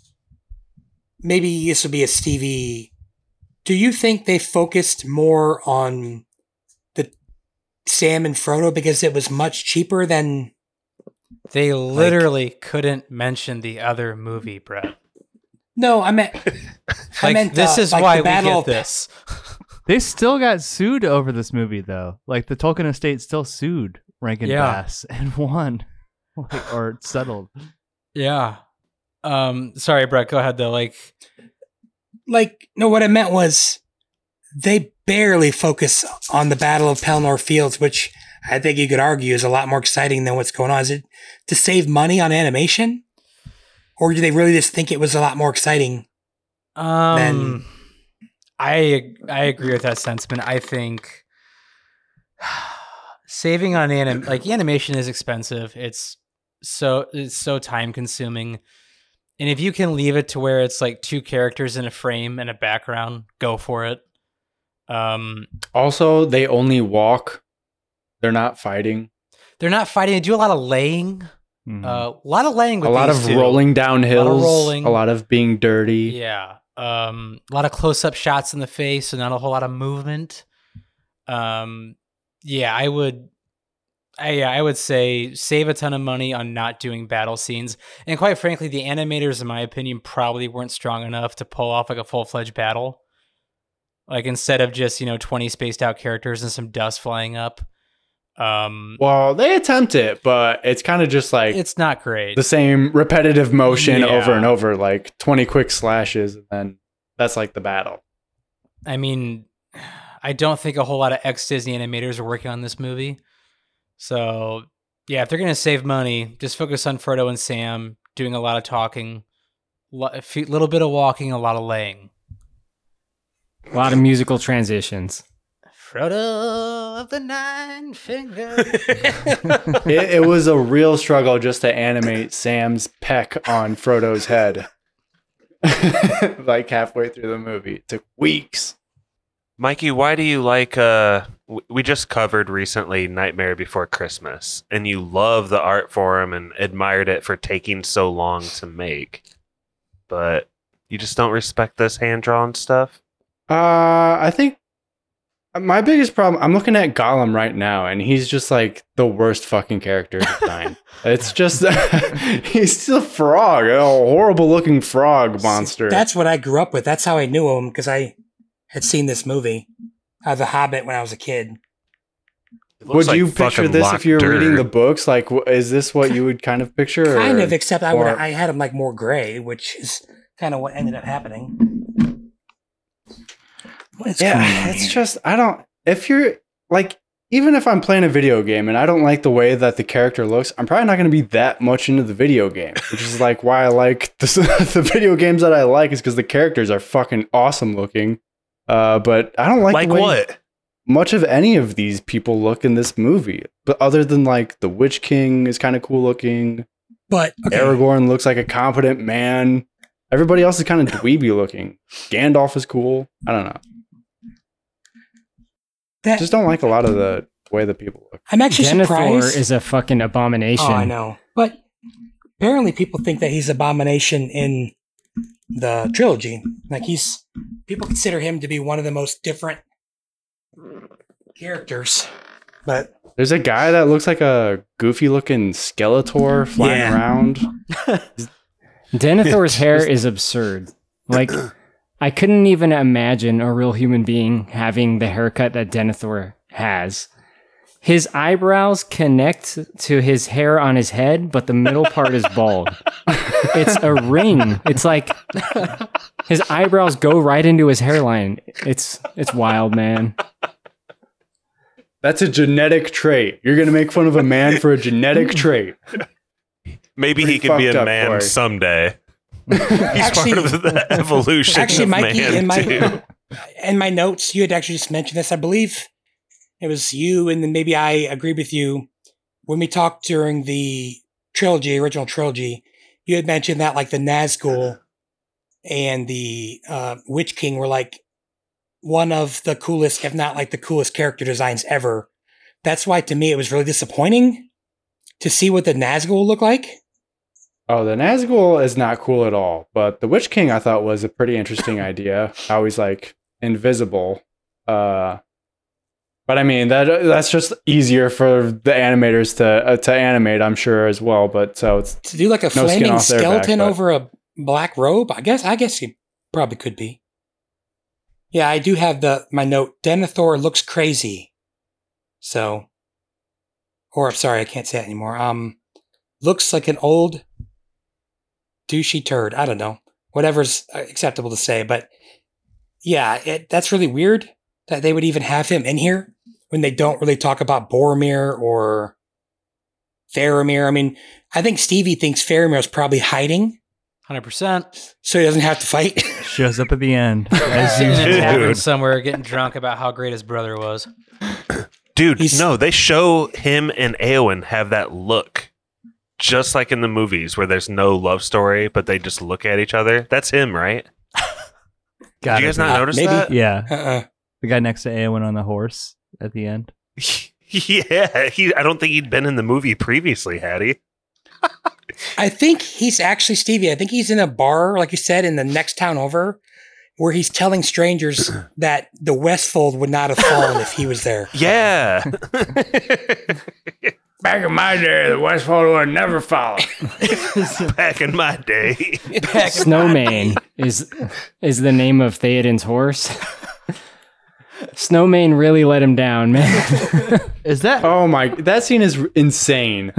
Maybe this would be a Stevie. Do you think they focused more on the Sam and Frodo because it was much cheaper than They literally couldn't mention the other movie, Brett. No, I meant I (laughs) Like meant this uh, is like why the we Battle get this. (laughs) They still got sued over this movie though. Like the Tolkien estate still sued Rankin Yeah. Bass (laughs) and won, Like, or settled. Yeah. Um. Sorry, Brett. Go ahead though. Like, like no what I meant was they barely focus on the Battle of Pelennor Fields, which I think you could argue is a lot more exciting than what's going on. Is it to save money on animation? Or do they really just think it was a lot more exciting? um, Then- I I agree with that sentiment. I think (sighs) saving on anim like animation is expensive. It's so it's so time consuming. And if you can leave it to where it's like two characters in a frame and a background, go for it. Um, also, they only walk; they're not fighting. they're not fighting. They do a lot of laying. Mhm. Uh, a lot of laying with a lot these of two. rolling down hills, rolling. a lot of being dirty. Yeah. Um, a lot of close-up shots in the face, so not a whole lot of movement. Um, yeah, I would. I, yeah, I would say save a ton of money on not doing battle scenes, and quite frankly, the animators, in my opinion, probably weren't strong enough to pull off like a full-fledged battle. Like instead of just you know twenty spaced out characters and some dust flying up, um, Well, they attempt it, but it's kind of just like it's not great. the same repetitive motion over and over, like 20 quick slashes, and then that's like the battle. I mean, I don't think a whole lot of ex Disney animators are working on this movie. So, yeah, if they're going to save money, just focus on Frodo and Sam doing a lot of talking, a little bit of walking, a lot of laying. A lot of musical transitions. Frodo of the Nine Fingers. (laughs) it, it was a real struggle just to animate Sam's peck on Frodo's head. (laughs) like halfway through the movie. It took weeks. Mikey, why do you like uh we just covered recently Nightmare Before Christmas and you love the art form and admired it for taking so long to make. But you just don't respect this hand-drawn stuff? Uh, I think my biggest problem. I'm looking at Gollum right now, and he's just like the worst fucking character (laughs) design. it's just (laughs) he's still a frog, a horrible looking frog monster. That's what I grew up with. That's how I knew him because I had seen this movie, uh, The Hobbit, when I was a kid. Would like you picture this if you were reading the books? Like, is this what you would kind of picture? Kind or- of, except I would or- I had them like more gray, which is kind of what ended up happening. What is going yeah, it's here? just I don't. If you're like, even if I'm playing a video game and I don't like the way that the character looks, I'm probably not going to be that much into the video game. Which is like why I like (laughs) the, the video games that I like is because the characters are fucking awesome looking. Uh, but I don't like Like the way what? much of any of these people look in this movie. But other than like the Witch King is kind of cool looking. But okay, Aragorn looks like a competent man. Everybody else is kind of (laughs) dweeby looking. Gandalf is cool. I don't know. that, Just don't like a lot of the the way the people look. I'm actually Denethor surprised. is a fucking abomination. Oh, I know. But apparently, people think that he's abomination in the trilogy. Like he's people consider him to be one of the most different characters. But There's a guy that looks like a goofy looking Skeletor flying Yeah. around. (laughs) Denethor's hair is absurd. Like, I couldn't even imagine a real human being having the haircut that Denethor has. His eyebrows connect to his hair on his head, but the middle part is bald. (laughs) it's a ring. It's like his eyebrows go right into his hairline. It's it's wild, man. That's a genetic trait. You're gonna make fun of a man for a genetic (laughs) trait. Maybe Pretty he could be a up, man Corey. someday. (laughs) He's Actually- part of the evolution actually, of Mikey, man in my too. in my notes, you had actually just mentioned this. I believe it was you, and then maybe I agreed with you when we talked during the trilogy, original trilogy. You had mentioned that like the Nazgul and the uh, Witch King were like one of the coolest, if not like the coolest character designs ever. That's why to me it was really disappointing to see what the Nazgul look like. Oh, the Nazgul is not cool at all, but the Witch King I thought was a pretty interesting idea. How he's like invisible. Uh, but I mean that that's just easier for the animators to uh, to animate, I'm sure as well. But so it's to do like a no flaming their back, skeleton over a black robe. I guess I guess he probably could be. Yeah, I do have the my note. Denethor looks crazy. So, or sorry, I can't say that anymore. Um, looks like an old douchey turd. I don't know, whatever's uh, acceptable to say, but yeah, it, that's really weird that they would even have him in here when they don't really talk about Boromir or Faramir. I mean, I think Stevie thinks Faramir is probably hiding, Hundred percent. so he doesn't have to fight. (laughs) Shows up at the end. As Sitting in a tavern somewhere, getting drunk about how great his brother was. (clears throat) Dude, He's- no, they show him and Eowyn have that look. Just like in the movies where there's no love story, but they just look at each other. That's him, right? Got Did you it. guys not Uh, notice maybe. that? Yeah, uh-uh. The guy next to Eowyn on the horse at the end. (laughs) yeah, he. I don't think he'd been in the movie previously, had he? I think he's actually Stevie. I think he's in a bar, like you said, in the next town over, where he's telling strangers (clears throat) that the Westfold would not have fallen if he was there. (laughs) Yeah. (laughs) back in my day, the Westfold would never fall. Back in my day. Snowman is is the name of Theoden's horse. Snowman really let him down, man. (laughs) Is that? Oh my, that scene is insane.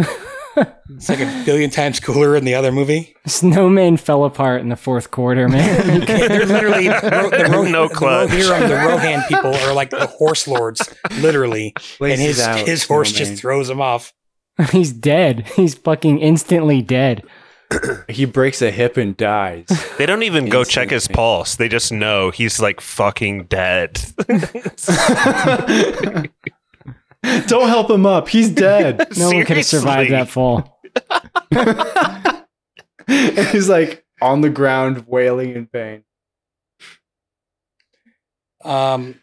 It's like a billion times cooler in the other movie. Snowman fell apart in the fourth quarter, man. (laughs) They're literally the, Ro- the, Ro- No the clutch. Rohirrim, the Rohan people are like the horse lords, literally, and his out, his horse Snowman. just throws him off. (laughs) He's dead. He's fucking instantly dead. (clears throat) He breaks a hip and dies. They don't even go check his pulse. They just know he's like fucking dead. (laughs) Don't help him up. He's dead. (laughs) No one could have survived that fall. and (laughs) he's like on the ground wailing in pain. Um,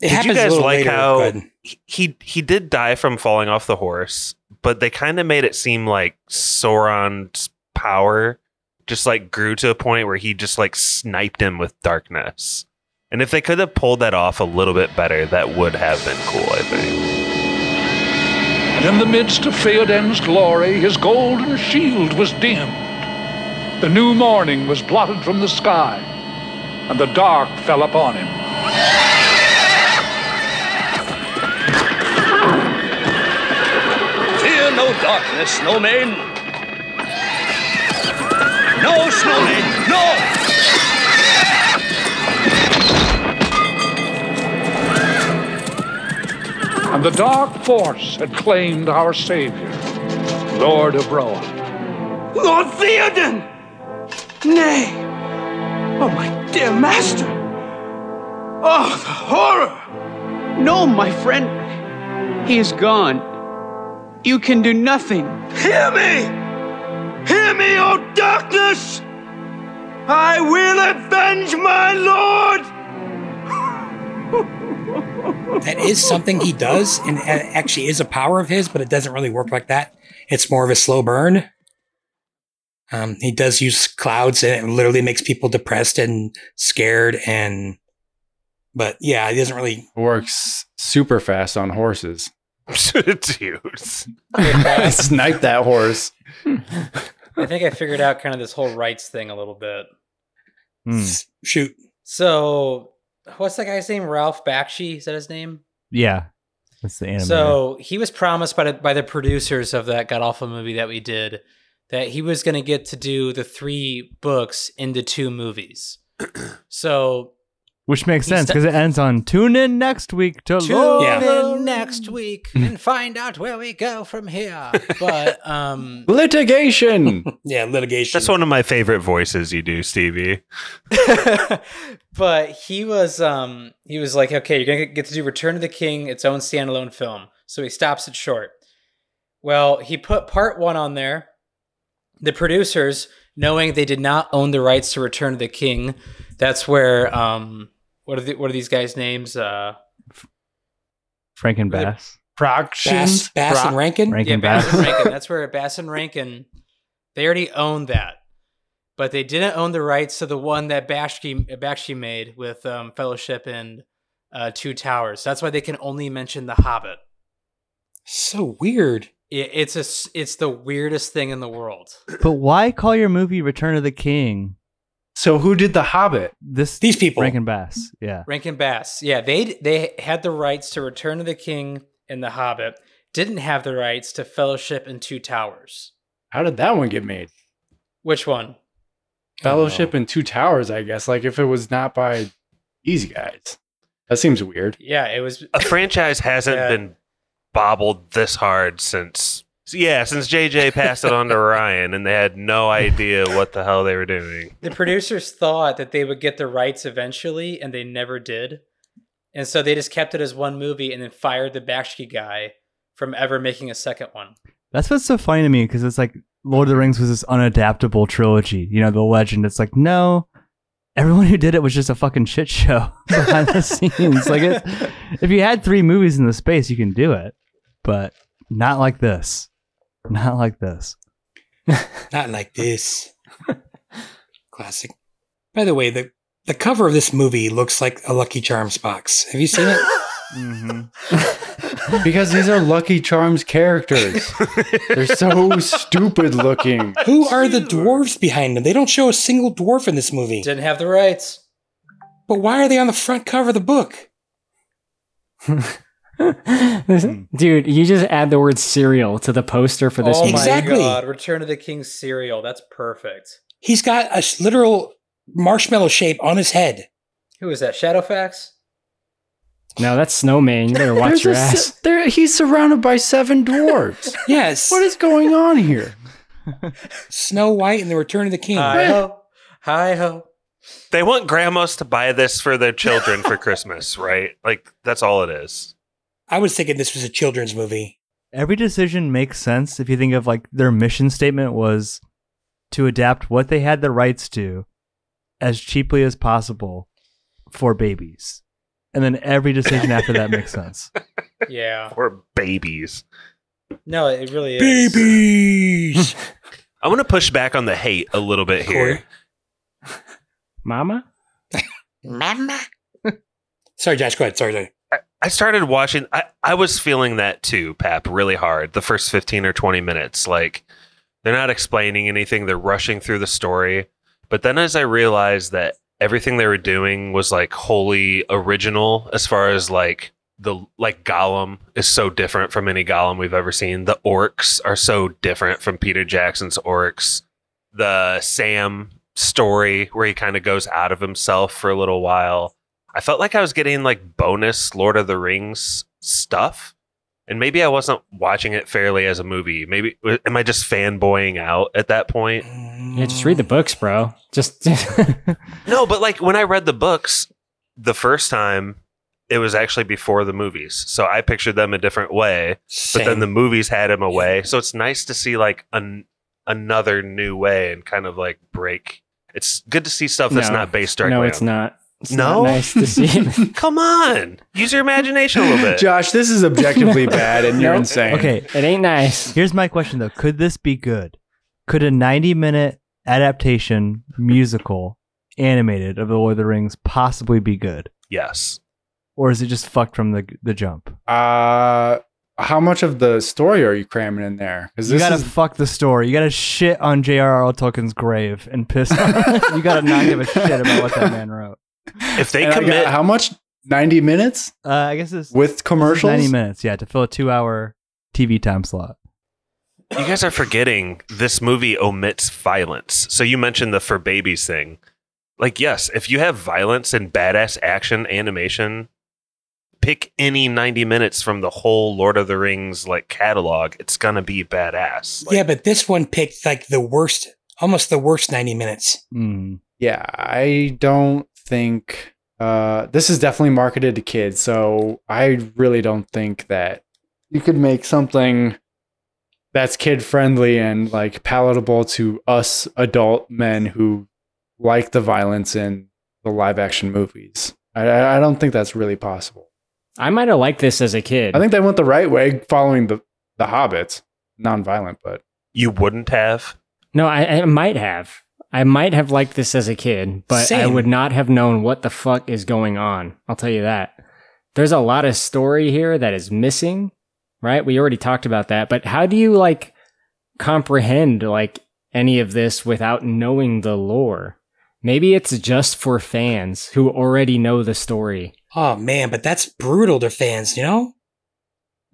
it Did you happens a guys little like later, how but- he he did die from falling off the horse, but they kind of made it seem like Sauron's power just like grew to a point where he just like sniped him with darkness. And if they could have pulled that off a little bit better, that would have been cool, I think. And in the midst of Theoden's glory, his golden shield was dimmed. The new morning was blotted from the sky, and the dark fell upon him. Fear no darkness, snowman. No, snowman, no! And the dark force had claimed our savior, Lord of Rohan. Lord Theoden! Nay! Oh, my dear master! Oh, the horror! No, my friend. He is gone. You can do nothing. Hear me! Hear me, O darkness! I will avenge my lord! that is something he does, and actually is a power of his, but it doesn't really work like that. It's more of a slow burn. Um, he does use clouds, and it literally makes people depressed and scared. And but yeah, he doesn't really. Works super fast on horses. (laughs) Dude. (laughs) Snipe that horse. I think I figured out kind of this whole rights thing a little bit. Hmm. Shoot. So, what's that guy's name? Ralph Bakshi? Is that his name? Yeah, that's the animator. So he was promised by the, by the producers of that god awful movie that we did that he was going to get to do the three books into two movies. (clears throat) so Which makes He's sense st- because it ends on tune in next week to tune Lord in next week and find out where we go from here. But um, (laughs) Litigation. (laughs) Yeah, litigation. That's one of my favorite voices you do, Stevie. (laughs) but he was um he was like, okay, you're gonna get to do Return of the King, its own standalone film. So he stops it short. Well, he put part one on there. The producers, knowing they did not own the rights to Return of the King, that's where um what are the, what are these guys' names? Uh Franken Bass. Productions. Bass, Bass and Rankin. Rankin yeah, Bass Bass. and Rankin. That's (laughs) where Bass and Rankin they already owned that. But they didn't own the rights to the one that Bakshi, Bakshi made with um, Fellowship and uh, Two Towers. That's why they can only mention The Hobbit. So weird. It, it's a s- it's the weirdest thing in the world. But why call your movie Return of the King? So who did the Hobbit? This These people. Rankin Bass. Yeah. Rankin Bass, yeah, they they had the rights to Return of the King and The Hobbit. Didn't have the rights to Fellowship and Two Towers. How did that one get made? Which one? Fellowship and Two Towers, I guess. Like if it was not by these guys. That seems weird. Yeah, it was. A franchise hasn't Yeah. been bobbled this hard since yeah, since JJ passed it on to Rian and they had no idea what the hell they were doing. The producers thought that they would get the rights eventually, and they never did. And so they just kept it as one movie and then fired the Bakshi guy from ever making a second one. That's what's so funny to me because it's like Lord of the Rings was this unadaptable trilogy. You know, the legend. It's like, no, everyone who did it was just a fucking shit show (laughs) behind the scenes. Like, it, if you had three movies in the space, you can do it, but not like this. (laughs) Not like this. Not like this. Classic. By the way, the the cover of this movie looks like a Lucky Charms box. Have you seen it? (laughs) Mm-hmm. Because these are Lucky Charms characters. They're so stupid looking. Who are the dwarves behind them? They don't show a single dwarf in this movie. Didn't have the rights. But why are they on the front cover of the book? (laughs) Mm. Dude, you just add the word cereal to the poster for this oh movie. Exactly. my god, Return of the King cereal. That's perfect. He's got a literal marshmallow shape on his head. Who is that? Shadowfax? No, that's Snowman. You better (laughs) watch your a se- ass. there, he's surrounded by seven dwarves. (laughs) Yes. what is going on here? (laughs) Snow White and the Return of the King? Hi ho. Hi ho. They want grandmas to buy this for their children for Christmas, right? Like that's all it is. I was thinking this was a children's movie. Every decision makes sense if you think of like their mission statement was to adapt what they had the rights to as cheaply as possible for babies. And then every decision after that makes (laughs) sense. Yeah. For babies. No, it really is. Babies. I want to push back on the hate a little bit here. Mama? Mama. sorry, Josh. Go ahead. Sorry, sorry. I, started watching. I, I was feeling that too, Pap, really hard. The first fifteen or twenty minutes, like they're not explaining anything. They're rushing through the story. But then, as I realized that everything they were doing was like wholly original, as far as like the like Gollum is so different from any Gollum we've ever seen. The orcs are so different from Peter Jackson's orcs. The Sam story where he kind of goes out of himself for a little while. I felt like I was getting like bonus Lord of the Rings stuff. And maybe I wasn't watching it fairly as a movie. Maybe am I just fanboying out at that point? Yeah, just read the books, bro. Just (laughs) No, but like when I read the books the first time, it was actually before the movies. So I pictured them a different way. But then the movies had him away. So it's nice to see like an another new way and kind of like break. It's good to see stuff that's No. not based directly. no, it's on- not. It's No? not nice to see. (laughs) Come on, use your imagination a little bit. Josh, this is objectively (laughs) bad, and you're insane. Okay, it ain't nice. here's my question though: Could this be good? Could a 90 minute adaptation musical animated of the Lord of the Rings possibly be good, Yes. or is it just fucked from the the jump? Uh, how much of the story are you cramming in there? Because You this gotta is fuck the story. You gotta shit on J.R.R. Tolkien's grave and piss. on (laughs) You gotta not give a shit about what that man wrote. If they and commit, how much? Ninety minutes Uh, I guess it's with commercials. 90 minutes, yeah, to fill a two hour TV time slot. you guys are forgetting this movie omits violence. So you mentioned the for babies thing. Like, yes, if you have violence and badass action animation, pick any 90 minutes from the whole Lord of the Rings like catalog. It's gonna be badass. Like, yeah, but this one picked like the worst, almost the worst 90 minutes. Mm. Yeah, I don't think uh, this is definitely marketed to kids, so I really don't think that you could make something that's kid friendly and like palatable to us adult men who like the violence in the live action movies. I- I, I don't think that's really possible. I might have liked this as a kid. I think they went the right way following the the hobbits, non-violent, but you wouldn't have. No, I, I might have. I might have liked this as a kid, but I would not have known what the fuck is going on. I'll tell you that. There's a lot of story here that is missing, right? We already talked about that, but how do you like comprehend like any of this without knowing the lore? Maybe it's just for fans who already know the story. Oh man, but that's brutal to fans, you know?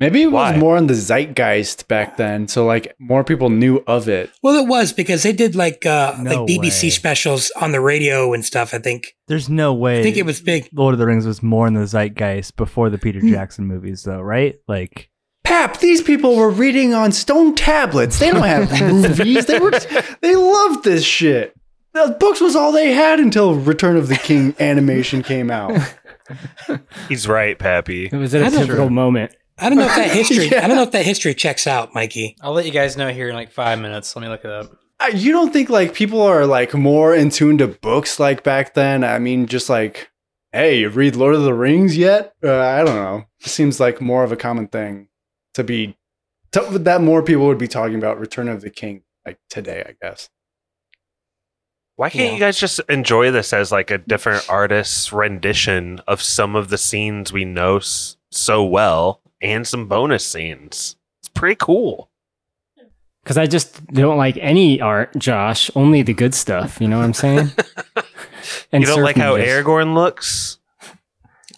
Maybe it Why? was more in the zeitgeist back then, so like more people knew of it. Well, it was because they did like uh No like BBC way. specials on the radio and stuff. I think. There's no way. I think it was big. Lord of the Rings was more in the zeitgeist before the Peter Hmm. Jackson movies, though, right? Like, Pap, these people were reading on stone tablets. They don't have (laughs) movies. They were they loved this shit. The books was all they had until Return of the King (laughs) animation came out. He's right, Pappy. It was at I a pivotal moment. I don't know if that (laughs) history. Yeah. I don't know if that history checks out, Mikey. I'll let you guys know here in like five minutes. Let me look it up. Uh, You don't think like people are like more in tune to books like back then? I mean, just like, hey, you read Lord of the Rings yet? Uh, I don't know. It seems like more of a common thing to be to, that more people would be talking about Return of the King like today, I guess. Why can't Yeah. you guys just enjoy this as like a different artist's rendition of some of the scenes we know s- so well and some bonus scenes? It's pretty cool. Because I just don't like any art, Josh. Only the good stuff. You know what I'm saying? (laughs) and you don't like how ninjas. Aragorn looks?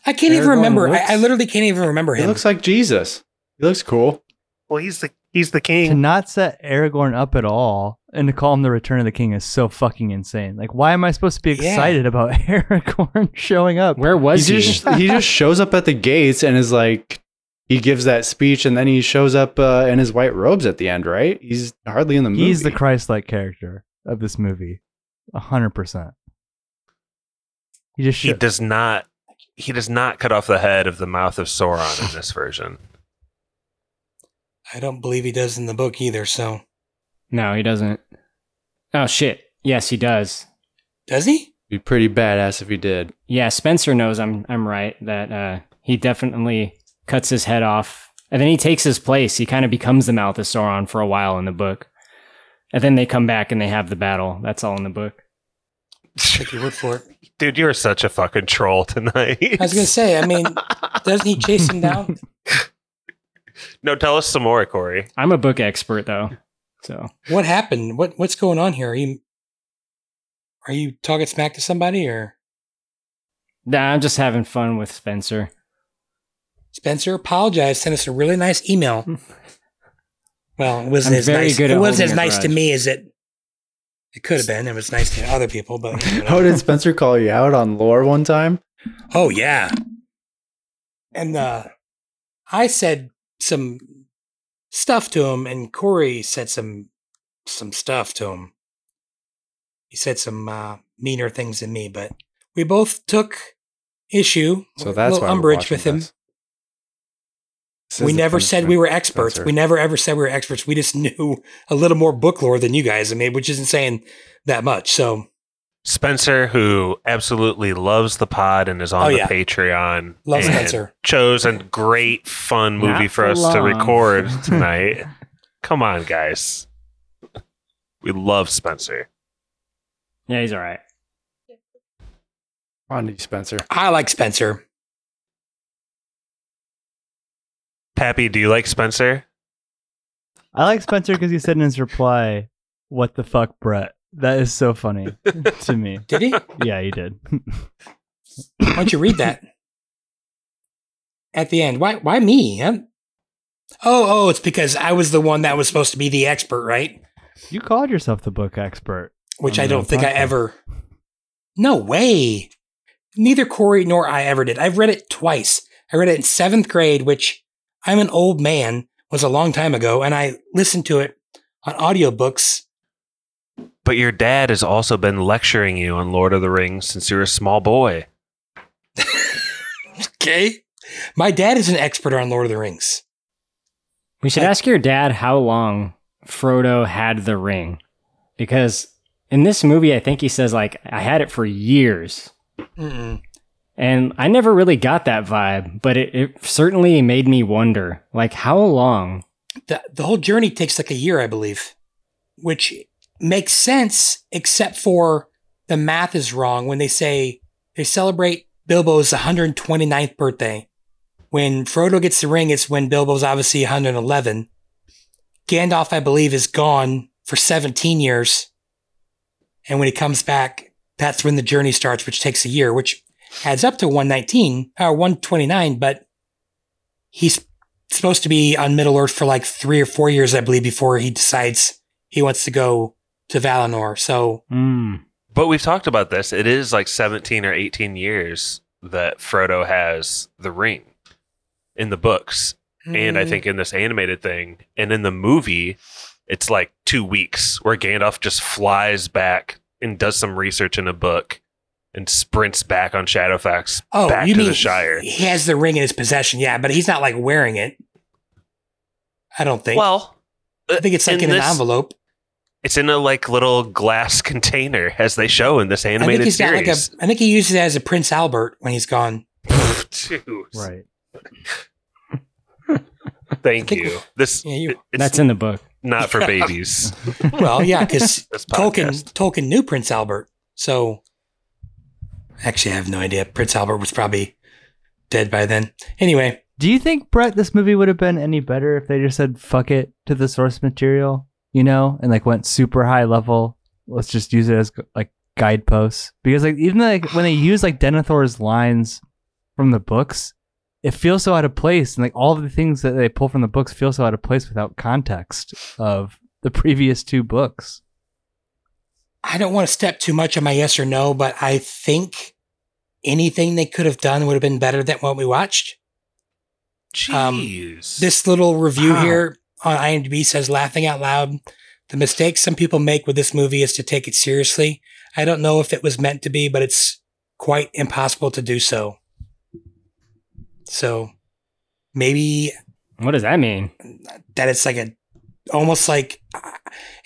I can't even remember. looks- I, I literally can't even remember him. He looks like Jesus. He looks cool. Well, he's the he's the king. to not set Aragorn up at all and to call him the Return of the King is so fucking insane. Like, why am I supposed to be Yeah. excited about (laughs) Aragorn showing up? Where was he he? just he just shows up at the gates and is like he gives that speech and then he shows up uh, in his white robes at the end, right? He's hardly in the movie. He's the Christ-like character of this movie, a hundred percent. He just He does not he does not cut off the head of the mouth of Sauron in this (laughs) version. I don't believe he does in the book either. So no, he doesn't. Oh shit. Yes, he does. does he? be pretty badass if he did. Yeah, Spencer knows I'm I'm right that uh, he definitely cuts his head off, and then he takes his place. He kind of becomes the mouth of Sauron for a while in the book, and then they come back and they have the battle. That's all in the book. Take your word for it. Dude, you're such a fucking troll tonight. I was gonna say. I mean, doesn't he chase him down? (laughs) no, tell us some more, Corey. I'm a book expert though, so What happened? What What's going on here? Are you Are you talking smack to somebody or nah, I'm just having fun with Spencer. Spencer? apologized, Sent us a really nice email. (laughs) Well, it wasn't I'm as nice. it wasn't as nice to me as it it could have been. It was nice to other people, but you know. (laughs) How did Spencer call you out on lore one time? Oh yeah. And uh I said some stuff to him and Corey said some some stuff to him. He said some uh meaner things than me, but we both took issue. So a that's little why umbrage with him. this. This We the never said we were experts. Spencer. We never ever said we were experts. We just (laughs) knew a little more book lore than you guys. I mean, which isn't saying that much. So Spencer, who absolutely loves the pod and is on Oh, the yeah. Patreon, Love and Spencer. chose a great, fun movie Not for for us to record (laughs) tonight. Come on, guys. We love Spencer. Yeah, he's all right. On to Spencer. I like Spencer. Pappy, do you like Spencer? I like Spencer because he said in his reply, "What the fuck, Brett?" That is so funny (laughs) to me. Did he? Yeah, he did. Why don't you read that at the end? Why? Why me? Huh? Oh, oh, it's because I was the one that was supposed to be the expert, right? you called yourself the book expert. Which I don't think I ever. No way. Neither Corey nor I ever did. I've read it twice. I read it in seventh grade, which I'm an old man, was a long time ago, and I listened to it on audiobooks. But your dad has also been lecturing you on Lord of the Rings since you were a small boy. (laughs) Okay. My dad is an expert on Lord of the Rings. We should ask your dad how long Frodo had the ring. Because in this movie, I think he says, like, I had it for years. Mm-mm. And I never really got that vibe, but it, it certainly made me wonder, like, how long? The, the whole journey takes like a year, I believe, which makes sense, except for the math is wrong when they say they celebrate Bilbo's 129th birthday. When Frodo gets the ring, it's when Bilbo's obviously 111. Gandalf, I believe, is gone for 17 years. And when he comes back, that's when the journey starts, which takes a year, which adds up to 119 or 129. But he's supposed to be on Middle Earth for like three or four years, I believe, before he decides he wants to go to Valinor. So Mm. But we've talked about this. It is like 17 or 18 years that Frodo has the ring in the books. And I Mm. think in this animated thing and in the movie, it's like two weeks where Gandalf just flies back and does some research in a book and sprints back on Shadowfax Oh, back you to mean the Shire. he has the ring in his possession? Yeah, but he's not like wearing it. I don't think. Well, I think it's like in, an this- envelope. It's in a like little glass (laughs) container, as they show in this I think animated he's got like a. series. I think he uses it as a Prince Albert when he's gone. (laughs) Right. (laughs) Thank you. This Yeah, you- That's in the book. not for babies. Well, yeah, because Tolkien. Tolkien knew Prince Albert. So actually, I have no idea. Prince Albert was probably dead by then. Anyway, Do you think Brett, this movie would have been any better if they just said "fuck it" to the source material, you know, and like went super high level? Let's just use it as like guideposts because like even like when they use like Denethor's lines from the books, it feels so out of place, and like all the things that they pull from the books feel so out of place without context of the previous two books. I don't want to step too much on my yes or no, but I think anything they could have done would have been better than what we watched. Um, Jeez. This little review Wow. here on IMDb says, laughing out loud, the mistake some people make with this movie is to take it seriously. I don't know if it was meant to be, but it's quite impossible to do so. So maybe What does that mean? that it's like a almost like uh,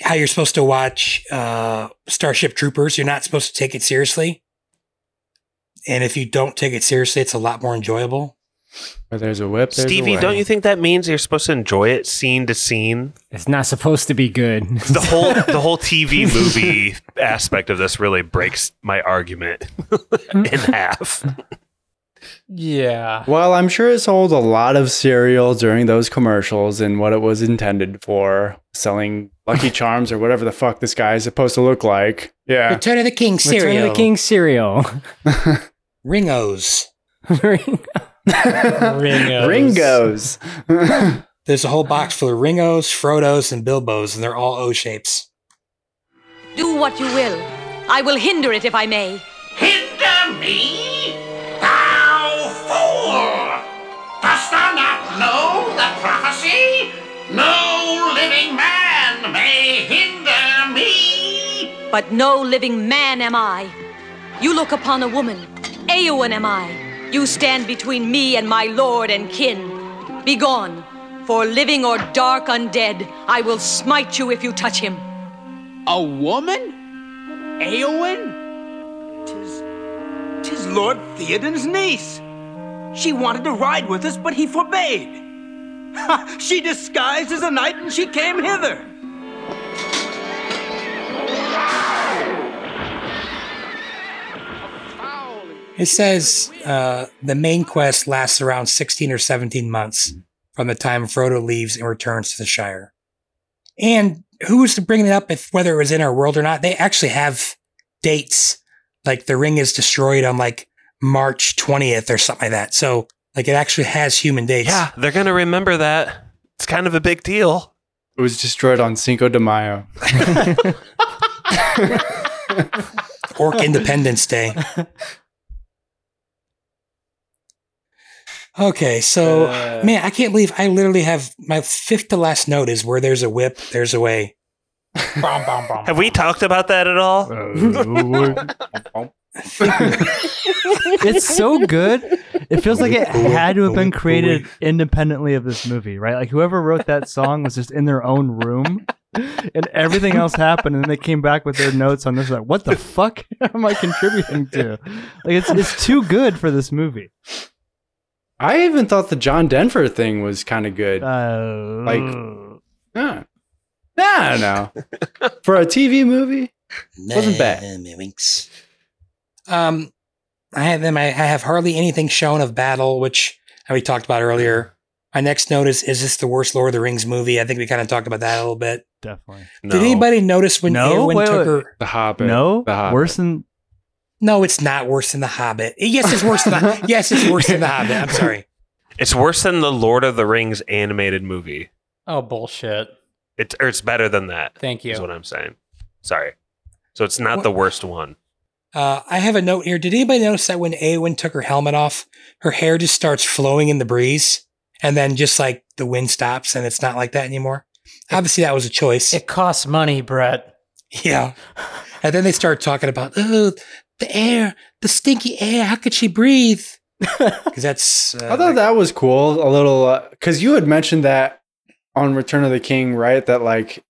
how you're supposed to watch uh, Starship Troopers. You're not supposed to take it seriously. And if you don't take it seriously, it's a lot more enjoyable. Where there's a whip, there's Stevie, a way. don't you think that means you're supposed to enjoy it scene to scene? It's not supposed to be good. (laughs) The whole the whole TV (laughs) movie aspect of this really breaks my argument (laughs) in half. Yeah. Well, I'm sure it sold a lot of cereal during those commercials and what it was intended for, selling Lucky (laughs) Charms or whatever the fuck this guy is supposed to look like. Yeah. Return of the King cereal. Return cereal. of the King cereal. (laughs) (laughs) Ringos. Ringos. Ringos. There's a whole box full of Ringos, Frodos, and Bilbos, and they're all O shapes. Do what you will. I will hinder it if I may. Hinder me? The prophecy? No living man may hinder me. But no living man am I. You look upon a woman. Eowyn am I. You stand between me and my lord and kin. Begone, for living or dark undead, I will smite you if you touch him. A woman? Eowyn? Tis. tis Lord Theoden's niece. She wanted to ride with us, but he forbade. (laughs) She disguised as a knight and she came hither. It says uh, the main quest lasts around 16 or 17 months from the time Frodo leaves and returns to the Shire. And who's to bring it up if whether it was in our world or not? They actually have dates. Like the ring is destroyed on like March 20th or something like that. So like it actually has human dates. Yeah, they're gonna remember that. It's kind of a big deal. It was destroyed on Cinco de Mayo. (laughs) Orc Independence Day. Okay, so Uh. man, I can't believe I literally have my fifth to last note is where there's a whip, there's a way. Have we talked about that at all? (laughs) it's so good. It feels like it had to have been created independently of this movie, right? Like whoever wrote that song was just in their own room, and everything else happened, and then they came back with their notes on this. Like, what the fuck (laughs) am I contributing to? Like, it's it's too good for this movie. I even thought the John Denver thing was kind of good. Uh, like, yeah. I don't know. For a TV movie, wasn't bad. Winks. Um, I have them. I I have hardly anything shown of battle, which we talked about earlier. My next note is: Is this the worst Lord of the Rings movie? I think we kind of talked about that a little bit. Definitely. Did anybody notice when No? Eowyn Wait, took wait. her? The Hobbit. No, The Hobbit. worse than No, it's not worse than the Hobbit. Yes, it's worse than the. (laughs) yes, it's worse than the Hobbit. I'm sorry. It's worse than the Lord of the Rings animated movie. Oh bullshit! It's or it's better than that. Thank you. Is what I'm saying. Sorry. So it's not the worst one. Uh, I have a note here. Did anybody notice that when Eowyn took her helmet off, her hair just starts flowing in the breeze, and then just like the wind stops, and it's not like that anymore? Obviously, that was a choice. It costs money, Brett. Yeah. And then they start talking about, oh, the air, the stinky air. How could she breathe? (laughs) Because that's. Uh, I thought that was cool. A little because you had mentioned that on Return of the King, right? That like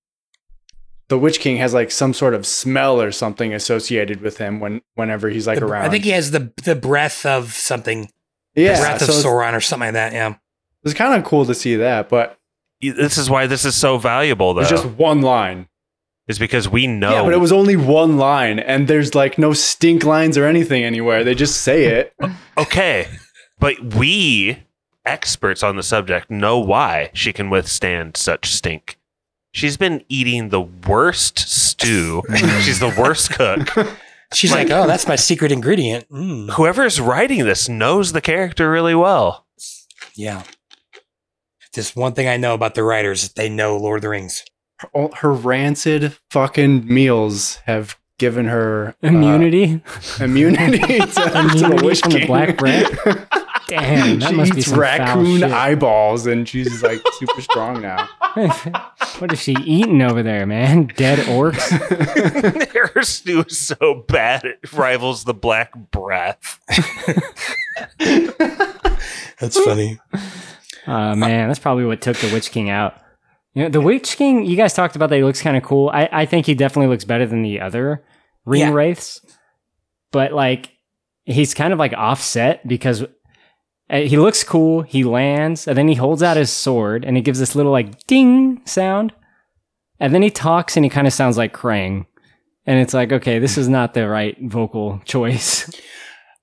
the Witch King has like some sort of smell or something associated with him when whenever he's like the- around. I think he has the the breath of something. Yeah, The breath so of it's- Sauron or something like that. Yeah. It's kind of cool to see that, but This is why this is so valuable, though. it's just one line. is because we know. Yeah, but it was only one line, and there's like no stink lines or anything anywhere. They just say it. (laughs) okay, but we experts on the subject know why she can withstand such stink. She's been eating the worst stew. (laughs) She's the worst cook. (laughs) She's like, oh, that's my secret ingredient. Mm. Whoever's writing this knows the character really well. Yeah. Just one thing I know about the writers, they know Lord of the Rings. All her rancid fucking meals have given her uh, Immunity? immunity (laughs) to, to the Immunity Witch from the black bread? Damn, (laughs) that she must be eats some foul raccoon shit. eyeballs, and she's like super strong now. (laughs) what is she eating over there, man? Dead orcs? (laughs) Her stew is so bad it rivals the black breath. That's funny. Oh man, that's probably what took the Witch King out. You know, the Witch King, you guys talked about that he looks kind of cool. I, I think he definitely looks better than the other ring Yeah. wraiths. But like he's kind of like offset because uh, he looks cool, he lands, and then he holds out his sword and it gives this little like ding sound. And then he talks and he kind of sounds like Krang. And it's like, okay, this is not the right vocal choice. (laughs)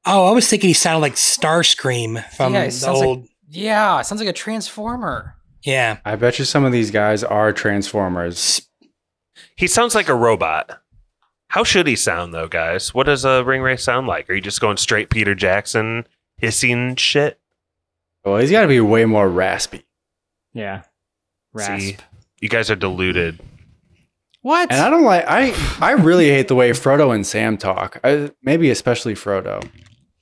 Oh, I was thinking he sounded like Starscream from yeah, the old. like yeah, sounds like a transformer. yeah. I bet you some of these guys are transformers. He sounds like a robot. How should he sound though, guys? What does a ring wraith sound like? Are you just going straight Peter Jackson hissing shit? Well, he's got to be way more raspy. yeah. Rasp. See, you guys are deluded. What? And I don't like. I I really hate the way Frodo and Sam talk. I, maybe especially Frodo.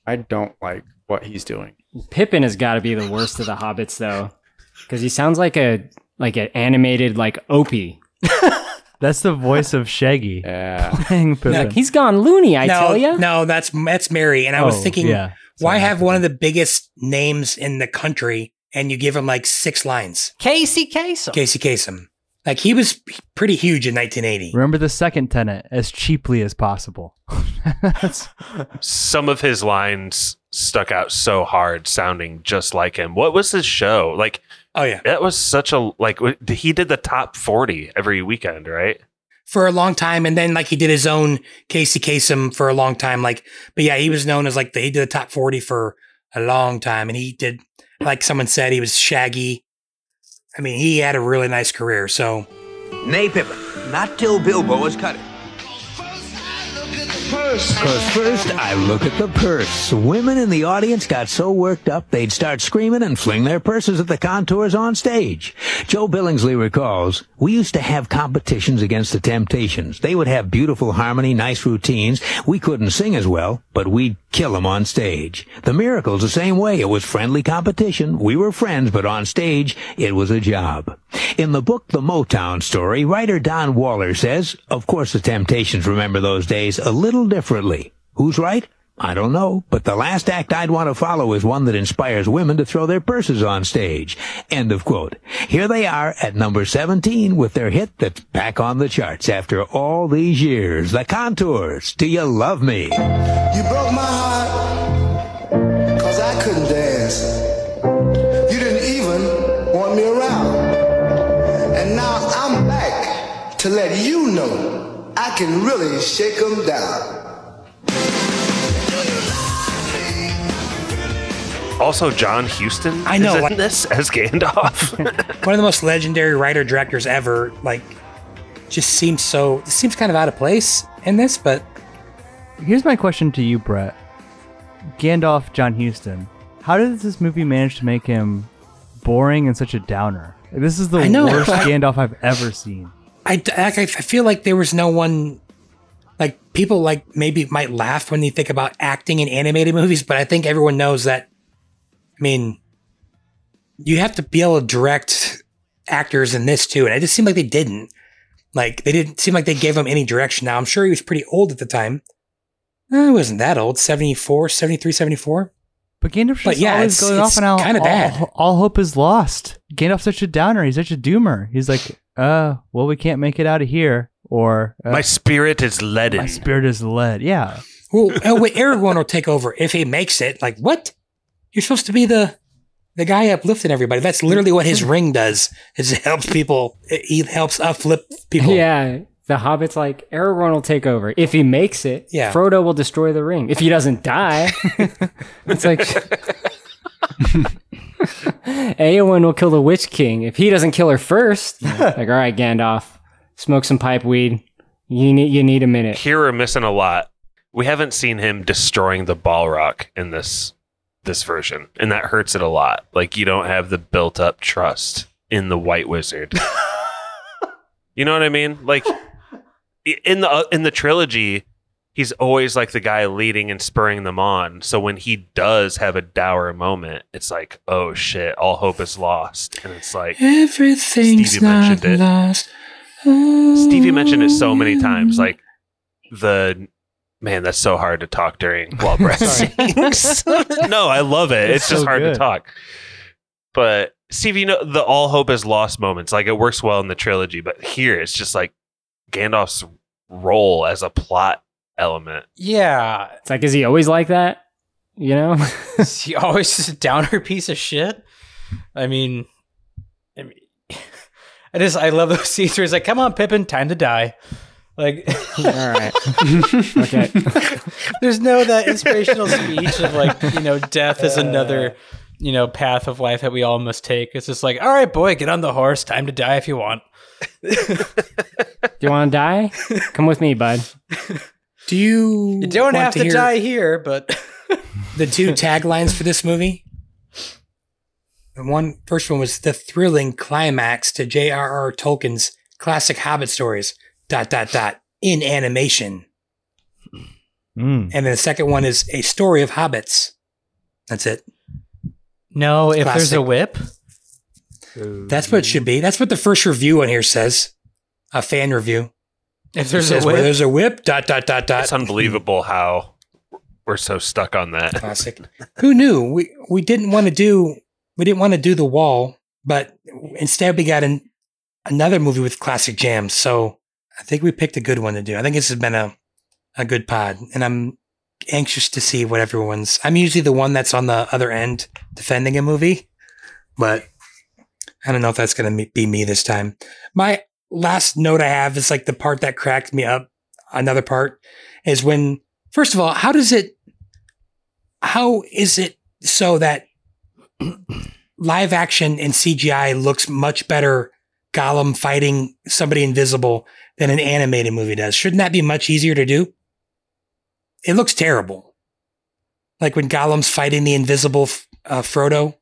I don't like what he's doing. Pippin has got to be the worst of the hobbits, though, because he sounds like a like an animated like Opie. (laughs) That's the voice of Shaggy (laughs) Yeah. playing Pippin. Like, he's gone loony, I no, tell you. no, that's that's Merry. And I was Oh, thinking, yeah. why Sorry. have one of the biggest names in the country and you give him like six lines? Casey Kasem. Casey Kasem. Like he was pretty huge in 1980. Remember the second tenant as cheaply as possible. Some of his lines stuck out so hard, sounding just like him. What was his show like? Oh yeah, That was such a like. He did the top forty every weekend, right? for a long time, and then like he did his own Casey Kasem for a long time. Like, but yeah, he was known as like the, he did the top 40 for a long time, and he did like someone said he was Shaggy. I mean, he had a really nice career. So Nay, Pippin, not till Bilbo has cut it. Cause first I look at the purse. Women in the audience got so worked up they'd start screaming and fling their purses at the Contours on stage. Joe Billingslea recalls, we used to have competitions against the Temptations. They would have beautiful harmony, nice routines. We couldn't sing as well, but we'd kill 'em on stage. The Miracles the same way. It was friendly competition. We were friends, but on stage, it was a job. In the book The Motown Story, writer Don Waller says, of course the Temptations remember those days a little differently. Who's right? I don't know, but the last act I'd want to follow is one that inspires women to throw their purses on stage. End of quote. Here they are at number 17 with their hit that's back on the charts after all these years. The Contours. Do you love me? You broke my to let you know I can really shake them down. Also, John Huston. I know, is in like- this as Gandalf. (laughs) one of the most legendary writer directors ever. Like, just seems so seems kind of out of place in this, but Here's my question to you, Brett. Gandalf, John Huston. How did this movie manage to make him boring and such a downer? This is the worst Gandalf I've ever seen. I, like, I feel like there was no one like people like maybe might laugh when they think about acting in animated movies, but I think everyone knows that. I mean, you have to be able to direct actors in this too, and it just seemed like they didn't. Like they didn't seem like they gave him any direction. Now I'm sure he was pretty old at the time. Eh, he wasn't that old, 74, 73, 74. But Gandalf's But yeah, always it's- going it's off and all, kinda all- bad. All, hope is lost. Gandalf's such a downer. He's such a doomer. He's like, uh, well, we can't make it out of here. Or uh, My spirit is leaden. my spirit is lead. Yeah. Well, oh wait, Aragorn will take over if he makes it. Like what? You're supposed to be the the guy uplifting everybody. That's literally what his ring does. Is it helps people. He helps uplift people. Yeah, the Hobbit's like Aragorn will take over if he makes it. Yeah. Frodo will destroy the ring if he doesn't die. (laughs) it's like Eowyn will kill the Witch King if he doesn't kill her first. (laughs) like, all right, Gandalf, smoke some pipe weed. You need you need a minute. Here we're missing a lot. We haven't seen him destroying the Balrog in this this version, and that hurts it a lot. Like you don't have the built up trust in the White Wizard. (laughs) you know what I mean? Like in the uh, in the trilogy, he's always like the guy leading and spurring them on. So when he does have a dour moment, it's like, oh shit, all hope is lost, and it's like Everything's Stevie not mentioned it. lost. Stevie mentioned it so many oh. times. Like the man, that's so hard to talk during (laughs) while Brett sings. (laughs) no, I love it. It's, It's just so hard to talk. But Stevie, you know the all hope is lost moments. Like it works well in the trilogy, but here it's just like Gandalf's role as a plot element. Yeah. It's like, is he always like that? You know? (laughs) Is he always just a downer (laughs) piece of shit? I mean, I mean, (laughs) I just I love those scenes where he's like, "Come on, Pippin, time to die." Like, all right, okay. There's no that inspirational speech of like, you know, death is uh. another, you know, path of life that we all must take. It's just like, all right, boy, get on the horse, time to die if you want. Do you want to die? Come with me, bud. Do you? You don't want have to, hear die here, but (laughs) The two taglines for this movie. The one first one was the thrilling climax to J.R.R. Tolkien's classic Hobbit stories. Dot dot dot in animation. Mm. And then the second one is a story of hobbits. That's it. no, if there's a whip, That's what it should be. That's what the first review on here says. A fan review. If there's says a where whip, there's a whip. Dot dot dot dot. It's unbelievable how we're so stuck on that. Classic. Who knew? We we didn't want to do we didn't want to do the wall, but instead we got an another movie with classic jams. So I think we picked a good one to do. I think this has been a, a good pod, and I'm anxious to see what everyone's. I'm usually the one that's on the other end defending a movie, but I don't know if that's going to be me this time. My last note I have is like the part that cracked me up. Another part is when, first of all, how does it, how is it so that (clears throat) live action and CGI looks much better Gollum fighting somebody invisible than an animated movie does? Shouldn't that be much easier to do? It looks terrible. Like when Gollum's fighting the invisible uh, Frodo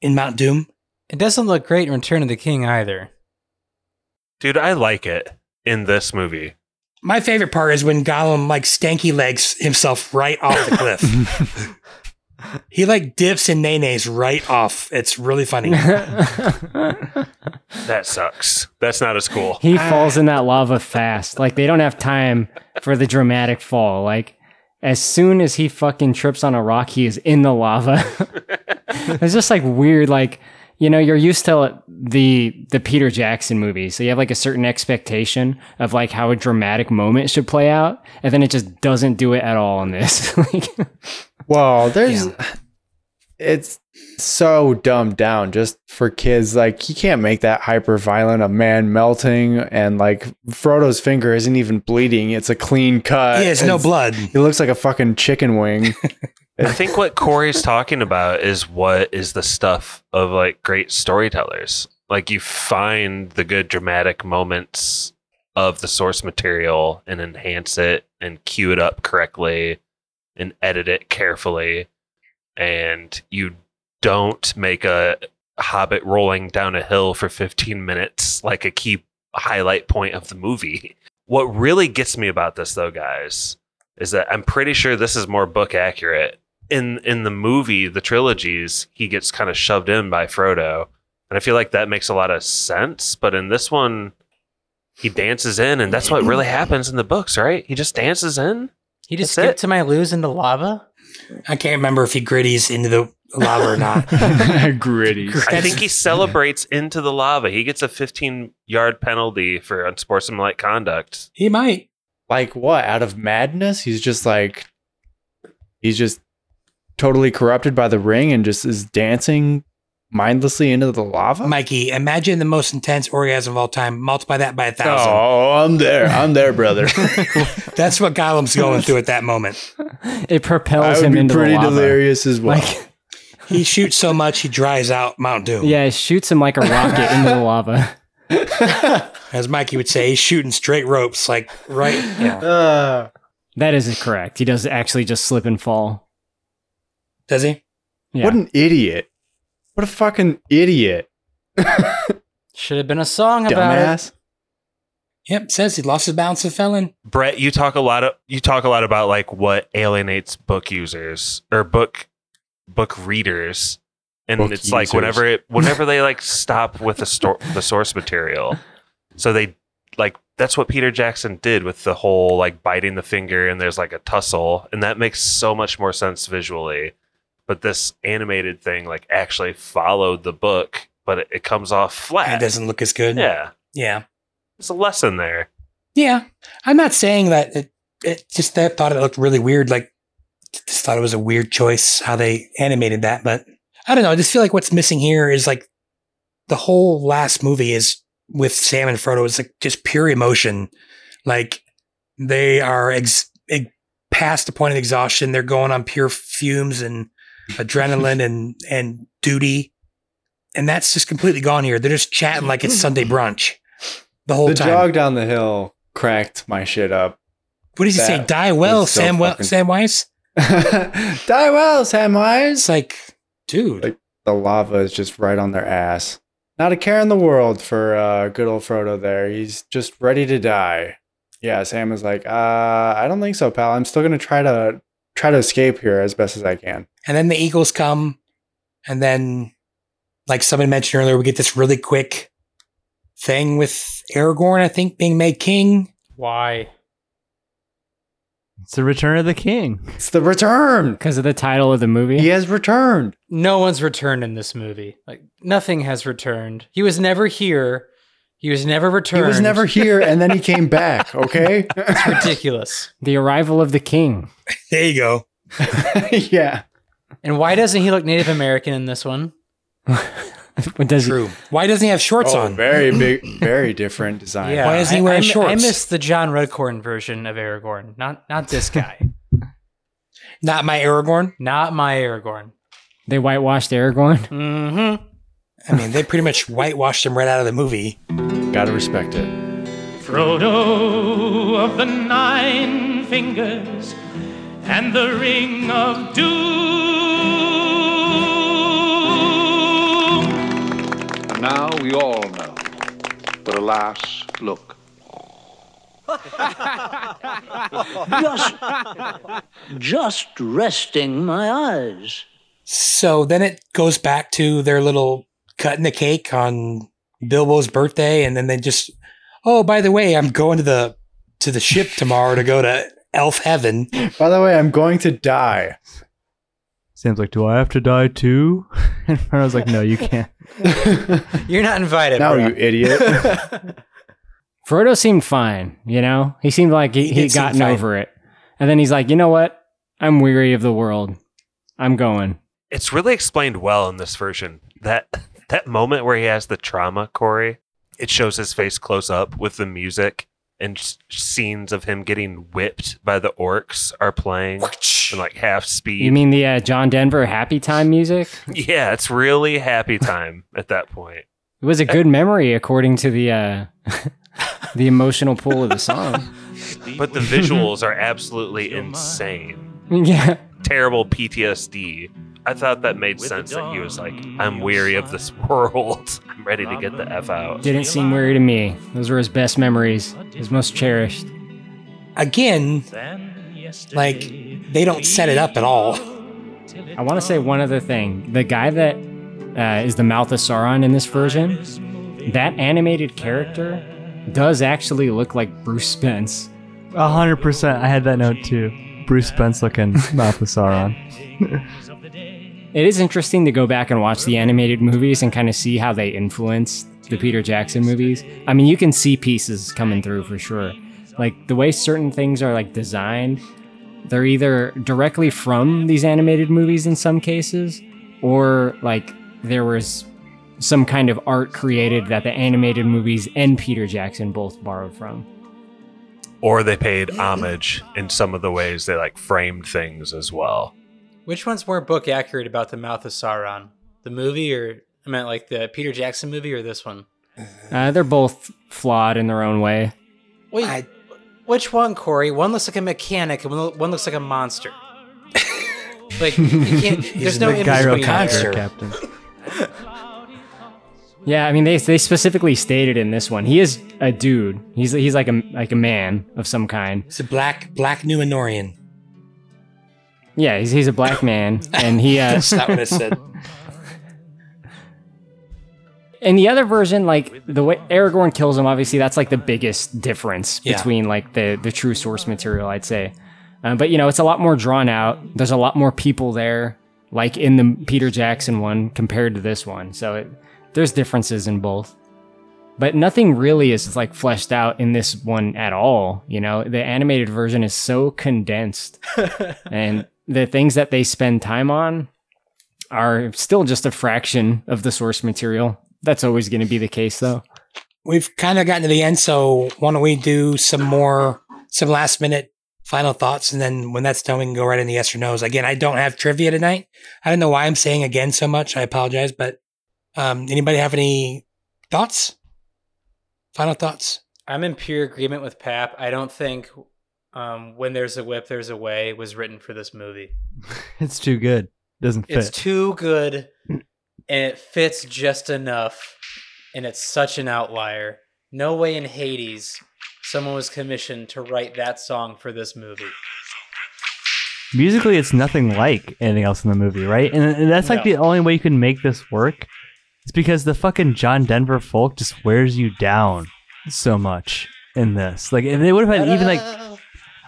in Mount Doom. It doesn't look great in Return of the King either. Dude, I like it in this movie. My favorite part is when Gollum like stanky legs himself right off the cliff. (laughs) he like dips and nays right off. It's really funny. (laughs) That sucks. That's not as cool. He falls in that lava fast. Like they don't have time for the dramatic fall. Like as soon as he fucking trips on a rock, he is in the lava. (laughs) it's just like weird. Like you know, you're used to the the Peter Jackson movie, so you have like a certain expectation of like how a dramatic moment should play out, and then it just doesn't do it at all in this. (laughs) like, Well, there's it's so dumbed down just for kids. Like you can't make that hyper violent, a man melting, and like Frodo's finger isn't even bleeding. It's a clean cut. Yeah, it's no blood. It looks like a fucking chicken wing. (laughs) I think what Corey's talking about is what is the stuff of like great storytellers. Like you find the good dramatic moments of the source material and enhance it and cue it up correctly and edit it carefully. And you don't make a hobbit rolling down a hill for 15 minutes like a key highlight point of the movie. What really gets me about this though, guys, is that I'm pretty sure this is more book accurate. In in the movie, the trilogies, he gets kind of shoved in by Frodo. And I feel like that makes a lot of sense. But in this one, he dances in, and that's what really happens in the books, right? He just dances in. He just That's skipped to my lose into lava. I can't remember if he gritties into the lava or not. (laughs) (laughs) Gritty. I think he celebrates into the lava. He gets a 15 yard penalty for unsportsmanlike conduct. He might. like what? Out of madness? He's just like he's just totally corrupted by the ring and just is dancing mindlessly into the lava. Mikey, imagine the most intense orgasm of all time. Multiply that by a thousand. Oh, I'm there. I'm there, brother. (laughs) That's what Gollum's going through at that moment. it propels him into pretty the lava. delirious as well. Like, (laughs) He shoots so much he dries out Mount Doom. yeah, it shoots him like a rocket into the lava. (laughs) As Mikey would say, he's shooting straight ropes, like right. Yeah. Uh, That is correct. He does actually just slip and fall. Does he? Yeah. What an idiot. What a fucking idiot. (laughs) Should have been a song about it. Dumbass. Yep. Says he lost his balance and fell in. Brett, you talk a lot of you talk a lot about like what alienates book users or book book readers. And Book it's like whenever it whenever (laughs) they like stop with the sto- the source material. So they like that's what Peter Jackson did with the whole like biting the finger and there's like a tussle and that makes so much more sense visually. But this animated thing like actually followed the book, but it, it comes off flat. It doesn't look as good. Yeah. Yeah. There's a lesson there. Yeah. I'm not saying that it, it just I thought it looked really weird. Like, just thought it was a weird choice how they animated that. But I don't know. I just feel like what's missing here is like the whole last movie is with Sam and Frodo is like just pure emotion. Like they are ex- ex- past the point of exhaustion. They're going on pure fumes and adrenaline and, and duty. And that's just completely gone here. They're just chatting like it's Sunday (laughs) brunch the whole The time. The jog down the hill cracked my shit up. What does he say? Die well, so Sam. Well, fucking- Sam (laughs) Die well, Samwise. It's like, dude. Like the lava is just right on their ass. Not a care in the world for uh, good old Frodo there. He's just ready to die. Yeah, Sam is like, uh, I don't think so, pal. I'm still gonna try to try to escape here as best as I can. And then the Eagles come, and then, like somebody mentioned earlier, we get this really quick thing with Aragorn. I think being made king. Why? It's the return of the king. It's the return. Because of the title of the movie. He has returned. No one's returned in this movie. Like nothing has returned. He was never here. He was never returned. He was never here, and then he came back. (laughs) Okay. It's ridiculous. The arrival of the king. (laughs) There you go. (laughs) yeah. And why doesn't he look Native American in this one? (laughs) What does True. Why doesn't he have shorts Oh, on? very (laughs) big, very different design. Yeah, Why isn't he I- wearing I, mi- I shorts? missed the John Redcorn version of Aragorn, not not this guy, (laughs) Not my Aragorn. not my Aragorn. they whitewashed Aragorn? Mm-hmm. I mean, they pretty much whitewashed him right out of the movie. Gotta respect it. Frodo of the Nine Fingers and the Ring of Doom. We all know. But alas, look. (laughs) Just, just resting my eyes. So then it goes back to their little cutting the cake on Bilbo's birthday, and then they just, oh, by the way, I'm going to the to the ship tomorrow to go to Elf Heaven. By the way, I'm going to die. Sam's like, "Do I have to die too?" (laughs) And (laughs) I was like, "No, you can't." (laughs) You're not invited. Now, bro. you idiot. (laughs) Frodo seemed fine, you know? He seemed like he, He he did gotten fine. over it. And then he's like, you know what? I'm weary of the world. I'm going. It's really explained well in this version. That that moment where he has the trauma, Corey, it shows his face close up with the music and s- scenes of him getting whipped by the orcs are playing in like half speed. You mean the uh, John Denver happy time music? (laughs) yeah, it's really happy time (laughs) at that point. It was a good memory according to the uh, (laughs) the emotional pull of the song. But the visuals are absolutely insane. Yeah. Terrible PTSD. I thought that made sense that he was like, I'm weary of this (laughs) world. I'm ready to get the F out. Didn't seem weary to me. Those were his best memories, his most cherished. Again, like they don't set it up at all. I want to say one other thing. The guy that uh, is the mouth of Sauron in this version, that animated character does actually look like Bruce Spence. A hundred percent. I had that note too. Bruce Spence looking (laughs) mouth of Sauron. It is interesting to go back and watch the animated movies and kind of see how they influenced the Peter Jackson movies. I mean, you can see pieces coming through for sure. Like the way certain things are like designed, they're either directly from these animated movies in some cases, or like there was some kind of art created that the animated movies and Peter Jackson both borrowed from. Or they paid homage in some of the ways they like framed things as well. Which one's more book accurate about the Mouth of Sauron? The movie, or I meant like the Peter Jackson movie, or this one? Uh, they're both flawed in their own way. Wait, which one, Corey? One looks like a mechanic, and one one looks like a monster. (laughs) like you can't. there's no in gyro between capture, there. Captain. (laughs) Yeah, I mean they they specifically stated in this one he is a dude. He's he's like a like a man of some kind. It's a black black Numenorean. Yeah, he's he's a black man, and he. Uh, That's not what I said. (laughs) In the other version, like the way Aragorn kills him, obviously that's like the biggest difference Yeah. between like the the true source material, I'd say. Um, but you know, it's a lot more drawn out. There's a lot more people there, like in the Peter Jackson one compared to this one. So it, there's differences in both. But nothing really is like fleshed out in this one at all. You know, the animated version is so condensed, (laughs) and the things that they spend time on are still just a fraction of the source material. That's always going to be the case, though. We've kind of gotten to the end, so why don't we do some more, some last minute final thoughts, and then when that's done, we can go right into yes or no's. Again, I don't have trivia tonight. I don't know why I'm saying again so much. I apologize, but um, anybody have any thoughts? Final thoughts? I'm in pure agreement with Pap. I don't think um, "When There's a Whip, There's a Way" was written for this movie. (laughs) It's too good. Doesn't fit. It's too good, (clears throat) and it fits just enough, and it's such an outlier. No way in Hades someone was commissioned to write that song for this movie. Musically, it's nothing like anything else in the movie, right? And, and that's like No. the only way you can make this work. It's because the fucking John Denver folk just wears you down so much in this. Like, if they would have had even like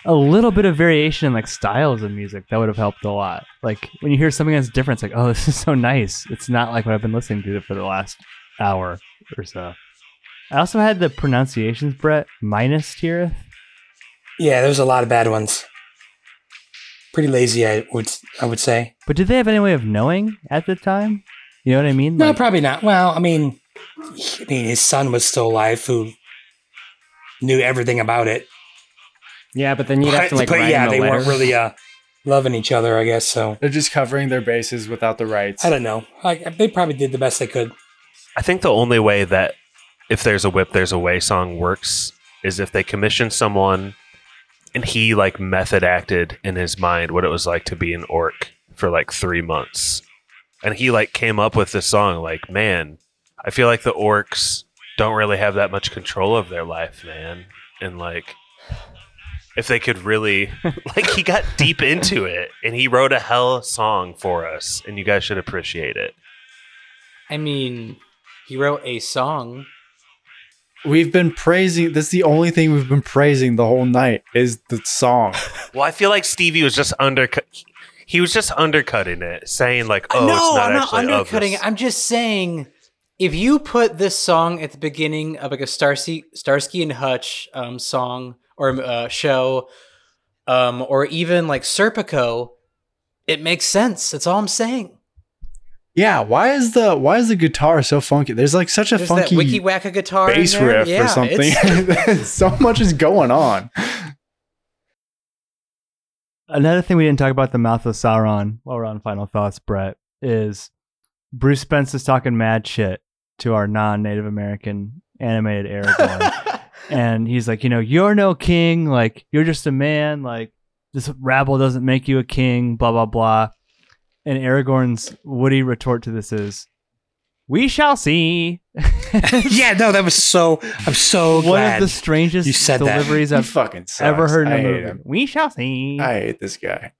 a little bit of variation in like styles of music, that would have helped a lot. Like when you hear something that's different, it's like, oh, (laughs) this is so nice. It's not like what I've been listening to for the last hour or so. I also had the pronunciations, Brett, Minas Tirith. Yeah, there was a lot of bad ones. Pretty lazy, I would I would say. But did they have any way of knowing at the time? You know what I mean? No, Like- probably not. Well, I mean, I mean, his son was still alive, who knew everything about it. Yeah, but then you'd have to like but write yeah, him a they weren't really uh, loving each other, I guess. So They're just covering their bases without the rights. I don't know. I, they probably did the best they could. I think the only way that if there's a whip, there's a way song works is if they commission someone and he like method acted in his mind what it was like to be an orc for like three months. And he like came up with this song, like, man, I feel like the orcs don't really have that much control of their life, man. And like if they could really (laughs) like he got deep into it and he wrote a hell song for us and you guys should appreciate it. I mean, he wrote a song. We've been praising. This is the only thing we've been praising the whole night is the song. (laughs) Well, I feel like Stevie was just undercut. He was just undercutting it, saying like, "Oh, no, it's not I'm not undercutting it. I'm just saying, if you put this song at the beginning of like a Starsky, Starsky and Hutch um, song or uh, show, um, or even like Serpico, it makes sense. That's all I'm saying. Yeah, why is the why is the guitar so funky? There's like such a There's funky that wiki wacka guitar in bass riff Yeah, or something. (laughs) so much is going on. Another thing we didn't talk about the mouth of Sauron while we're on final thoughts, Brett, is Bruce Spence is talking mad shit to our non-Native American animated Aragorn. (laughs) and he's like, you know, you're no king, like you're just a man, like this rabble doesn't make you a king, blah blah blah. And Aragorn's witty retort to this is, "We shall see." (laughs) yeah, no, that was so. I'm so One glad of the strangest you said that. deliveries He I've fucking sucks. ever heard in I a hate movie. him. We shall see. I hate this guy.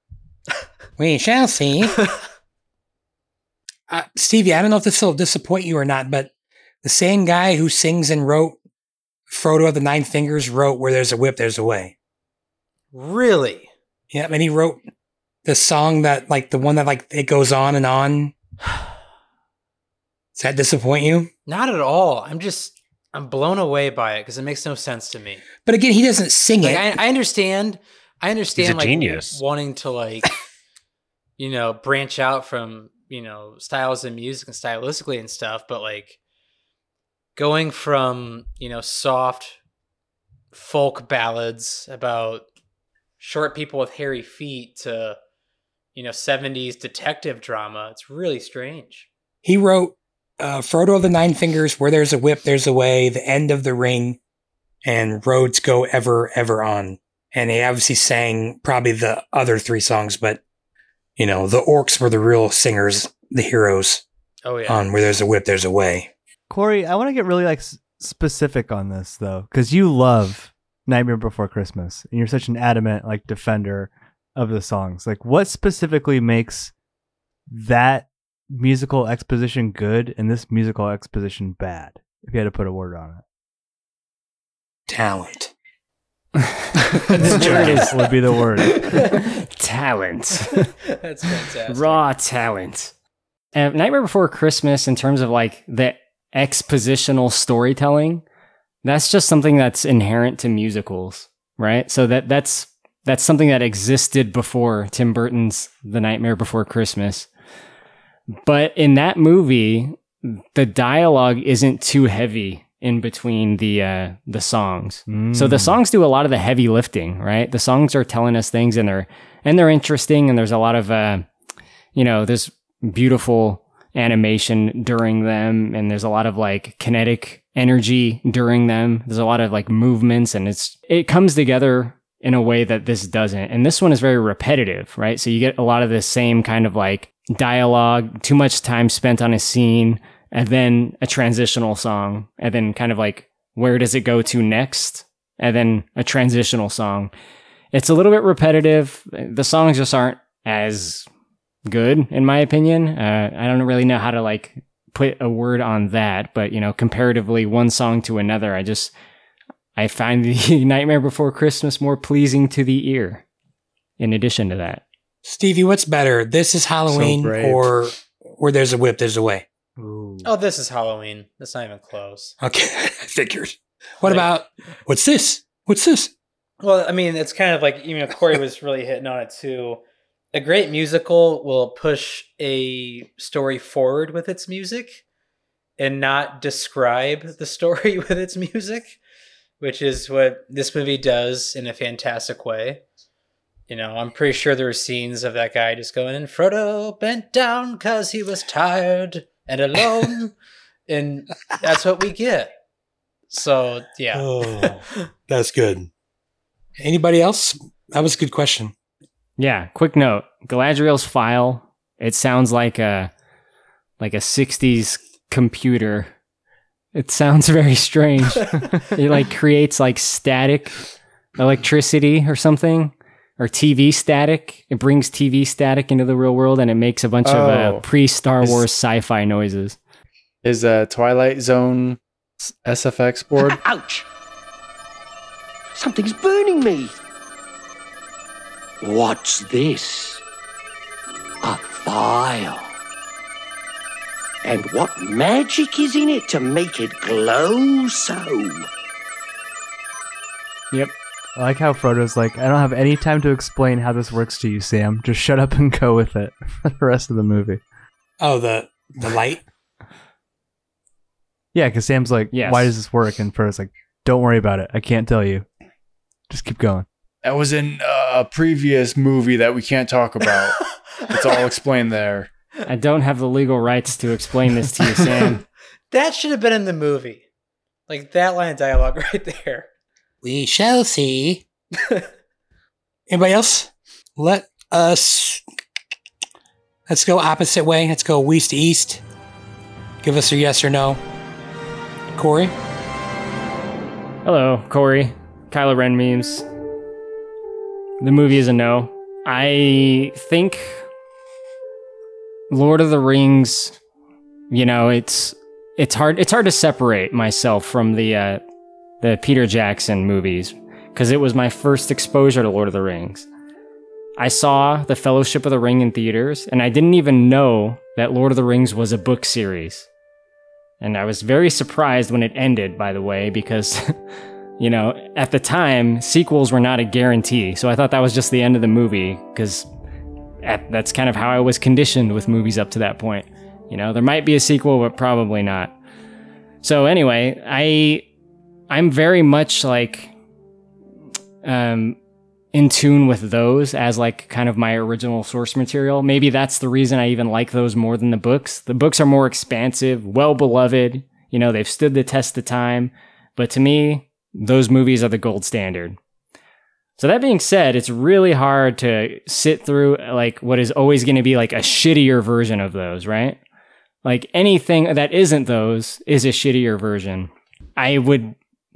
(laughs) We shall see. (laughs) uh, Stevie, I don't know if this will disappoint you or not, but the same guy who sings and wrote Frodo of the Nine Fingers wrote "Where There's a Whip, There's a Way." Really? Yeah, and he wrote the song that, like, the one that, like, it goes on and on. Does that disappoint you? Not at all. I'm just I'm blown away by it because it makes no sense to me. But again, he doesn't sing Like, it. I, I understand. I understand. like, genius. wanting to like, (laughs) you know, branch out from you know styles of music and stylistically and stuff, but like going from you know soft folk ballads about short people with hairy feet to you know 70s detective drama it's really strange He wrote uh, Frodo of the Nine Fingers, Where There's a Whip, There's a Way, The End of the Ring, and Roads Go Ever, Ever On. And he obviously sang probably the other three songs, but, you know, the orcs were the real singers, the heroes oh yeah on Where There's a Whip, There's a Way. Corey, I want to get really like s- specific on this though, because you love Nightmare Before Christmas, and you're such an adamant like defender of the songs. Like, what specifically makes that musical exposition good and this musical exposition bad? If you had to put a word on it, Talent. (laughs) the word would be the word. (laughs) talent. that's fantastic Raw talent. Uh, Nightmare Before Christmas, in terms of like the expositional storytelling, that's just something that's inherent to musicals, right? So that that's that's something that existed before Tim Burton's The Nightmare Before Christmas. But in that movie, the dialogue isn't too heavy in between the uh, the songs. So the Mm. songs do a lot of the heavy lifting, right? The songs are telling us things and they're and they're interesting and there's a lot of uh, you know, there's beautiful animation during them and there's a lot of like kinetic energy during them. There's a lot of like movements and it's it comes together in a way that this doesn't. And this one is very repetitive, right? So you get a lot of the same kind of like dialogue, too much time spent on a scene, and then a transitional song, and then kind of like where does it go to next? And then a transitional song. It's a little bit repetitive. The songs just aren't as good, in my opinion. Uh, I don't really know how to like put a word on that, but you know, comparatively one song to another, I just I find the (laughs) Nightmare Before Christmas more pleasing to the ear. In addition to that, Stevie, what's better? This is Halloween brave. or Where There's a Whip, There's a Way? Oh, this is Halloween. That's not even close. Okay, (laughs) I figured. What about what's this? What's this? Well, I mean, it's kind of like you know Corey was really hitting on it too. A great musical will push a story forward with its music and not describe the story (laughs) with its music, which is what this movie does in a fantastic way. You know, I'm pretty sure there were scenes of that guy just going, and Frodo bent down because he was tired and alone. (laughs) and that's what we get. So, yeah. Oh, (laughs) that's good. Anybody else? That was a good question. Yeah, quick note. Galadriel's file, it sounds like a like a 60s computer. It sounds (laughs) very strange. (laughs) it like creates like static electricity or something or TV static. It brings TV static into the real world and it makes a bunch of Oh. uh, pre-Star Is- Wars sci-fi noises. Is a Twilight Zone SFX board? (laughs) Ouch! Something's burning me. What's this? A file. And what magic is in it to make it glow so? Yep. I like how Frodo's like, I don't have any time to explain how this works to you, Sam. Just shut up and (laughs) go with it (laughs) for the rest of the movie. Oh, the the light. (laughs) Yeah, because Sam's like, Yes. why does this work? And Frodo's like, don't worry about it. I can't tell you. Just keep going. That was in uh, a previous movie that we can't talk about. (laughs) it's all explained there. I don't have the legal rights to explain this to you, (laughs) Sam. That should have been in the movie. Like that line of dialogue (laughs) right there. We shall see. Anybody else? Let us. Let's go opposite way. Let's go west to east. Give us a yes or no. Corey? Hello, Corey. Kylo Ren memes. The movie is a no. I think Lord of the Rings, you know, it's it's hard it's hard to separate myself from the uh the Peter Jackson movies because it was my first exposure to Lord of the Rings. I saw The Fellowship of the Ring in theaters and I didn't even know that Lord of the Rings was a book series. And I was very surprised when it ended, by the way, because, (laughs) you know, at the time, sequels were not a guarantee. So I thought that was just the end of the movie, because that's kind of how I was conditioned with movies up to that point. You know, there might be a sequel, but probably not. So anyway, I I'm very much like um in tune with those as like kind of my original source material. Maybe that's the reason I even like those more than the books. The books are more expansive, well beloved. You know, they've stood the test of time. But to me, those movies are the gold standard. So that being said, it's really hard to sit through like what is always going to be like a shittier version of those, right? Like anything that isn't those is a shittier version. I would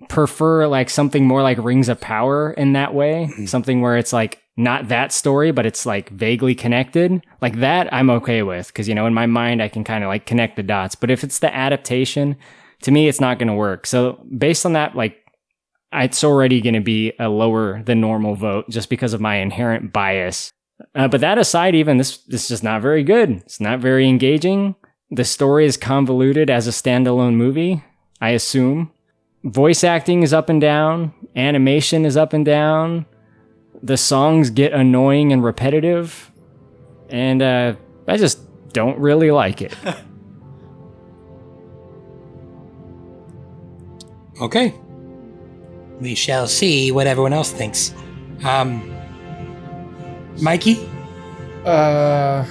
prefer like something more like Rings of Power in that way, mm-hmm. something where it's like not that story, but it's like vaguely connected. Like that, I'm okay with because you know in my mind I can kind of like connect the dots. But if it's the adaptation, to me it's not going to work. So based on that, like it's already going to be a lower than normal vote just because of my inherent bias. Uh, but that aside, even this this is just not very good. It's not very engaging. The story is convoluted as a standalone movie. I assume voice acting is up and down. Animation is up and down. The songs get annoying and repetitive, and uh, I just don't really like it. (laughs) Okay. We shall see what everyone else thinks. Um, Mikey? Uh,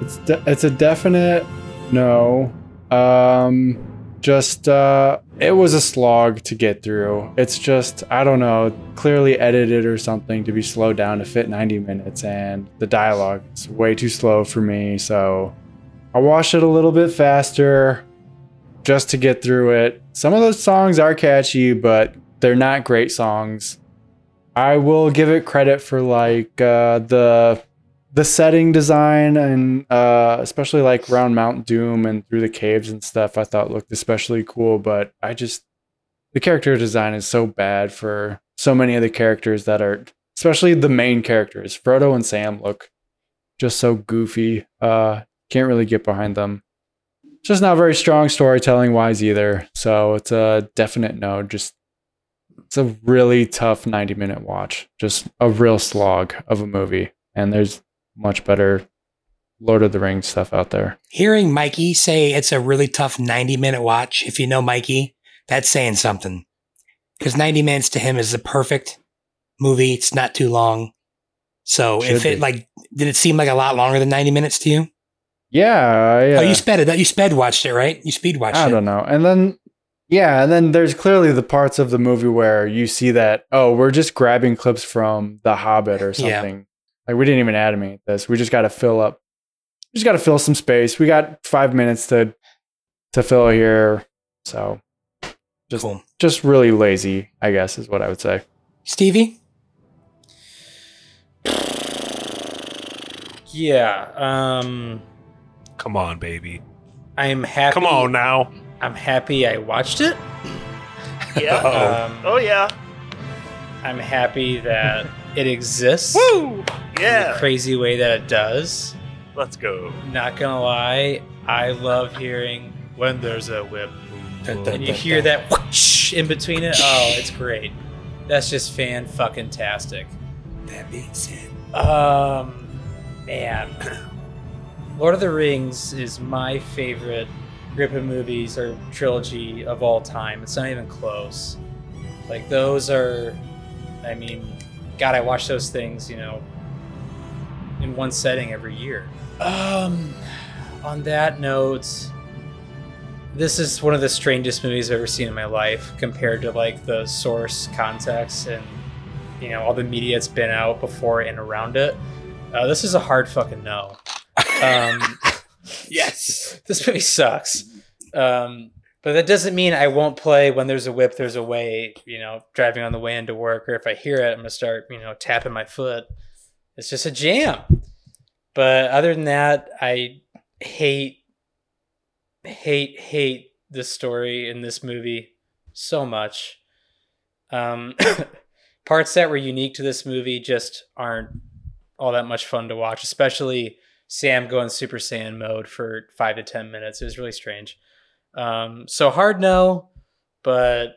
it's de- it's a definite no. Um, just uh, it was a slog to get through. It's just I don't know, clearly edited or something to be slowed down to fit 90 minutes, and the dialogue is way too slow for me. So I watched it a little bit faster just to get through it. Some of those songs are catchy, but they're not great songs. I will give it credit for like uh, the the setting design and uh, especially like around Mount Doom and through the caves and stuff. I thought looked especially cool, but I just the character design is so bad for so many of the characters that are especially the main characters. Frodo and Sam look just so goofy. Uh, can't really get behind them. just not very strong storytelling wise either. So it's a definite no. Just it's a really tough 90 minute watch. Just a real slog of a movie. And there's much better Lord of the Rings stuff out there. Hearing Mikey say it's a really tough 90 minute watch, if you know Mikey, that's saying something. Because 90 minutes to him is the perfect movie. It's not too long. So Should if it be. like, did it seem like a lot longer than 90 minutes to you? Yeah. I, Oh, uh, you sped it. You sped watched it, right? You speed watched I it. I don't know. And then, yeah, and then there's clearly the parts of the movie where you see that, oh, we're just grabbing clips from The Hobbit or Yeah. something. Like, we didn't even animate this. We just got to fill up, we just got to fill some space. We got five minutes to, to fill here. So, just, just really lazy, I guess, is what I would say. Stevie? Yeah. Um, Come on, baby. I'm happy. Come on now. I'm happy I watched it. (laughs) Yeah. (laughs) Um, oh yeah. I'm happy that (laughs) it exists. Woo! In Yeah. the crazy way that it does. Let's go. Not gonna lie, I love hearing when there's a whip. Dun, dun, and you dun, hear dun. that whoosh in between it. Oh, it's great. That's just fan fucking tastic. That being said, Um, man, Lord of the Rings is my favorite group of movies or trilogy of all time. It's not even close. Like those are, I mean, God, I watch those things, you know, in one setting every year. Um, on that note, this is one of the strangest movies I've ever seen in my life compared to like the source context and you know all the media that's been out before and around it. Uh, this is a hard fucking no. (laughs) Um, yes, (laughs) this movie sucks. Um, but that doesn't mean I won't play when there's a whip, there's a way. You know, driving on the way into work, or if I hear it, I'm gonna start you know tapping my foot. It's just a jam. But other than that, I hate, hate, hate the story in this movie so much. Um, (coughs) parts that were unique to this movie just aren't all that much fun to watch, especially Sam going Super Saiyan mode for five to ten minutes. It was really strange. Um, so hard no, but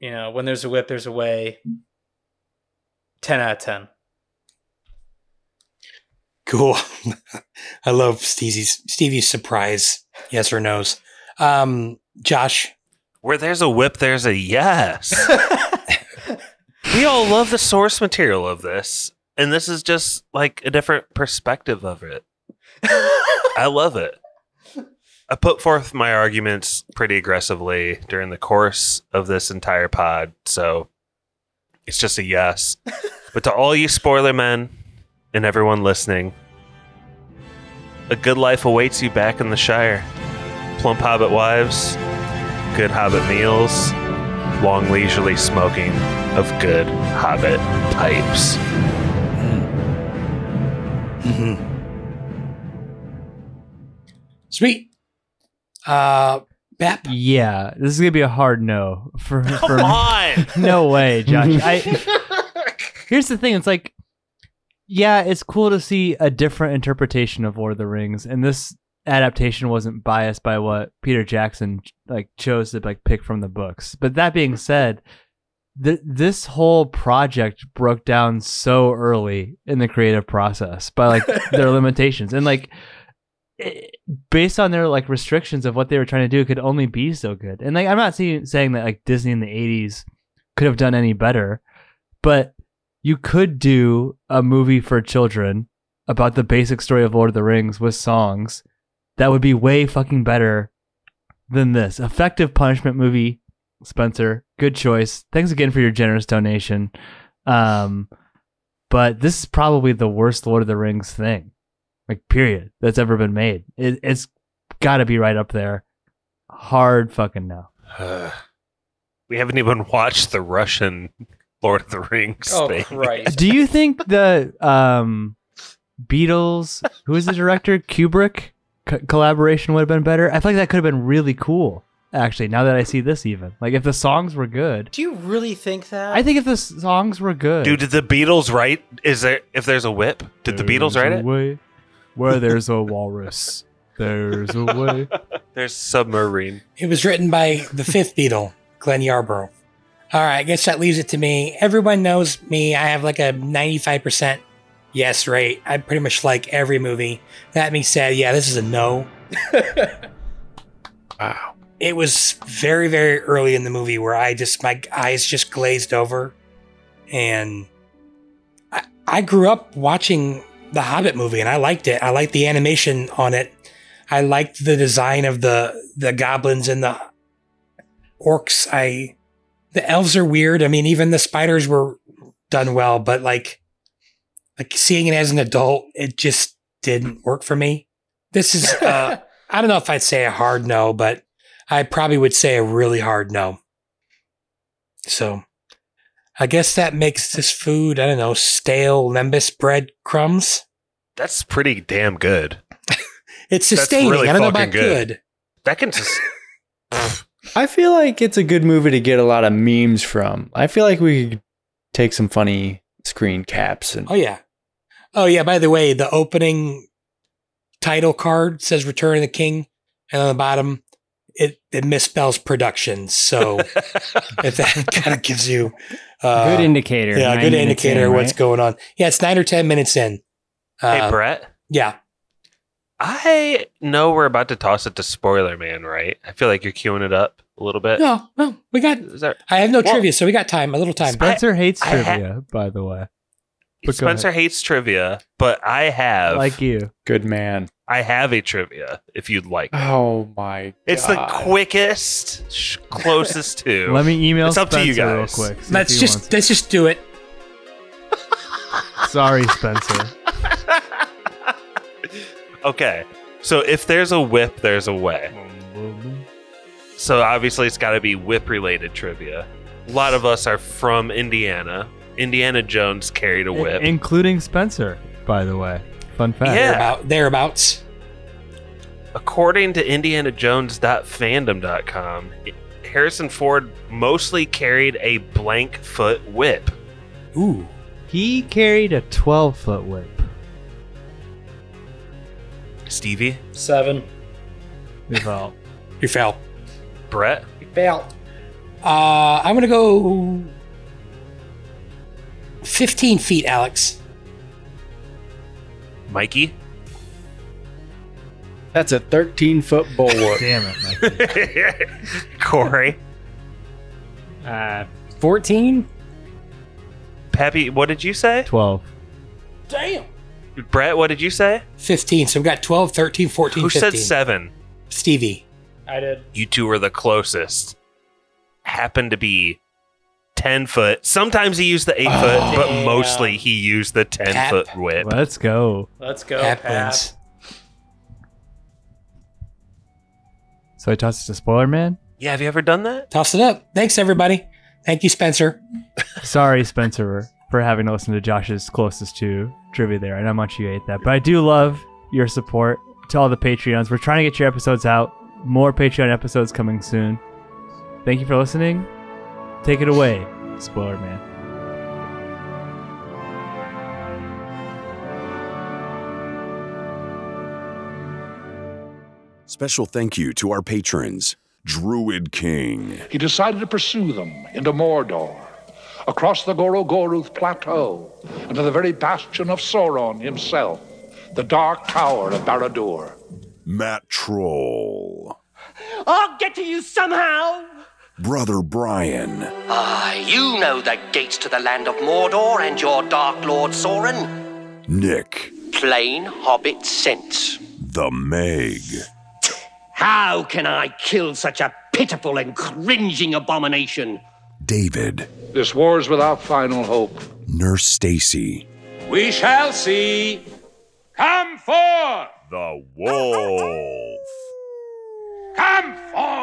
you know when there's a whip, there's a way. Ten out of ten. Cool. (laughs) I love Stevie's Stevie's surprise yes or no's. Um, Josh, Where there's a whip, there's a yes. (laughs) we all love the source material of this, and this is just like a different perspective of it. (laughs) I love it. I put forth my arguments pretty aggressively during the course of this entire pod, so it's just a yes. (laughs) but to all you spoiler men and everyone listening, a good life awaits you back in the Shire. Plump Hobbit wives, good Hobbit meals, long leisurely smoking of good Hobbit pipes. Mm-hmm. Sweet. Uh, Bap. Yeah, this is gonna be a hard no for. Come for on! (laughs) no way, Josh. I, (laughs) here's the thing: it's like, yeah, it's cool to see a different interpretation of Lord of the Rings, and this adaptation wasn't biased by what Peter Jackson like chose to like pick from the books. But that being said, th- this whole project broke down so early in the creative process by like their (laughs) limitations. And like it- based on their like restrictions of what they were trying to do it could only be so good. And like i'm not seeing, saying that like disney in the 80s could have done any better but you could do a movie for children about the basic story of lord of the rings with songs that would be way fucking better than this. Effective punishment movie spencer good choice. Thanks again for your generous donation. Um but this is probably the worst lord of the rings thing like period that's ever been made. It, it's got to be right up there. Hard fucking no. (sighs) We haven't even watched the Russian Lord of the Rings Oh, thing. Christ. do you think the um beatles who is the director? Kubrick? Co- collaboration would have been better? I feel like that could have been really cool actually now that i see this even like if the songs were good Do you really think that? i think if the s- songs were good Dude, did the Beatles write? Is there if there's a whip? Did the Beatles write it? Way where (laughs) there's a walrus There's a way. (laughs) There's submarine. It was written by the fifth Beatle, Glenn Yarbrough. All right, I guess that leaves it to me. Everyone knows me. I have like a 95% yes rate. I pretty much like every movie. That being said, yeah, this is a no. (laughs) Wow. It was very, very early in the movie where I just, my eyes just glazed over. And I, I grew up watching the Hobbit movie and I liked it. I liked the animation on it. I liked the design of the the goblins and the orcs. I the elves are weird. I mean, even the spiders were done well, but like like seeing it as an adult, it just didn't work for me. This is uh (laughs) I don't know if I'd say a hard no, but I probably would say a really hard no. So I guess that makes this food, I don't know, stale lembas bread crumbs. That's pretty damn good. (laughs) It's That's sustaining. really I don't know fucking about good. That can just. (laughs) I feel like it's a good movie to get a lot of memes from. I feel like we could take some funny screen caps and Oh yeah. Oh yeah, by the way, the opening title card says Return of the King, and on the bottom it, it misspells productions. So (laughs) if that kind of gives you uh, Good indicator. Yeah, good indicator in, what's right? going on. Yeah, it's nine or ten minutes in. hey, Uh, Brett. Yeah. I know we're about to toss it to Spoiler Man, right? I feel like you're queuing it up a little bit. No, no, we got. Is that, I have no Well- trivia, so we got time, a little time. Spencer hates I ha- trivia, by the way. But Spencer hates trivia, but I have like you. good man. I have a trivia if you'd like. Oh my It's the quickest, sh- closest to. (laughs) Let me email It's up to you Spencer real quick, let's just let's just do it. (laughs) (laughs) Sorry, Spencer. Okay, so if there's a whip, there's a way. So obviously, it's got to be whip related trivia. A lot of us are from Indiana. Indiana Jones carried a whip. Including Spencer, by the way. Fun fact. Yeah. Thereabout, thereabouts. According to IndianaJones.fandom.com, Harrison Ford mostly carried a blank foot whip. Ooh. He carried a 12 foot whip. Stevie, Seven. We felt. You fell. Brett, You failed. Uh, I'm gonna go 15 feet, Alex. Mikey. That's a 13 foot bullwhip. (laughs) Damn it, Mikey. (laughs) Corey, Uh, 14? Peppy, what did you say? 12. Damn. Brett, what did you say? 15. So we've got 12, 13, 14, Who 15. said seven? Stevie. I did. You two were the closest. Happened to be 10 foot. Sometimes he used the 8 foot, but Damn. mostly he used the 10 Pap. foot whip. Let's go. Let's go, Pap Pat. So I tossed it to Spoiler Man? Yeah, have you ever done that? Toss it up. Thanks, everybody. Thank you, Spencer. (laughs) Sorry, Spencer, for having to listen to Josh's closest to trivia there. I know how much you ate that. But I do love your support to all the Patreons. We're trying to get your episodes out. More Patreon episodes coming soon. Thank you for listening. Take it away, Spoiler Man. Special thank you to our patrons Druid King, He decided to pursue them into Mordor, across the Gorgoroth Plateau, and to the very bastion of Sauron himself, the Dark Tower of Barad-dûr. Matt Troll, I'll get to you somehow. Brother Brian, Ah, you know the gates to the land of Mordor and your Dark Lord Sauron. Nick, Plain hobbit sense. the Meg, How can I kill such a pitiful and cringing abomination? David, This war's without final hope. Nurse Stacy, We shall see. Come forth! the Wolf, Come forth!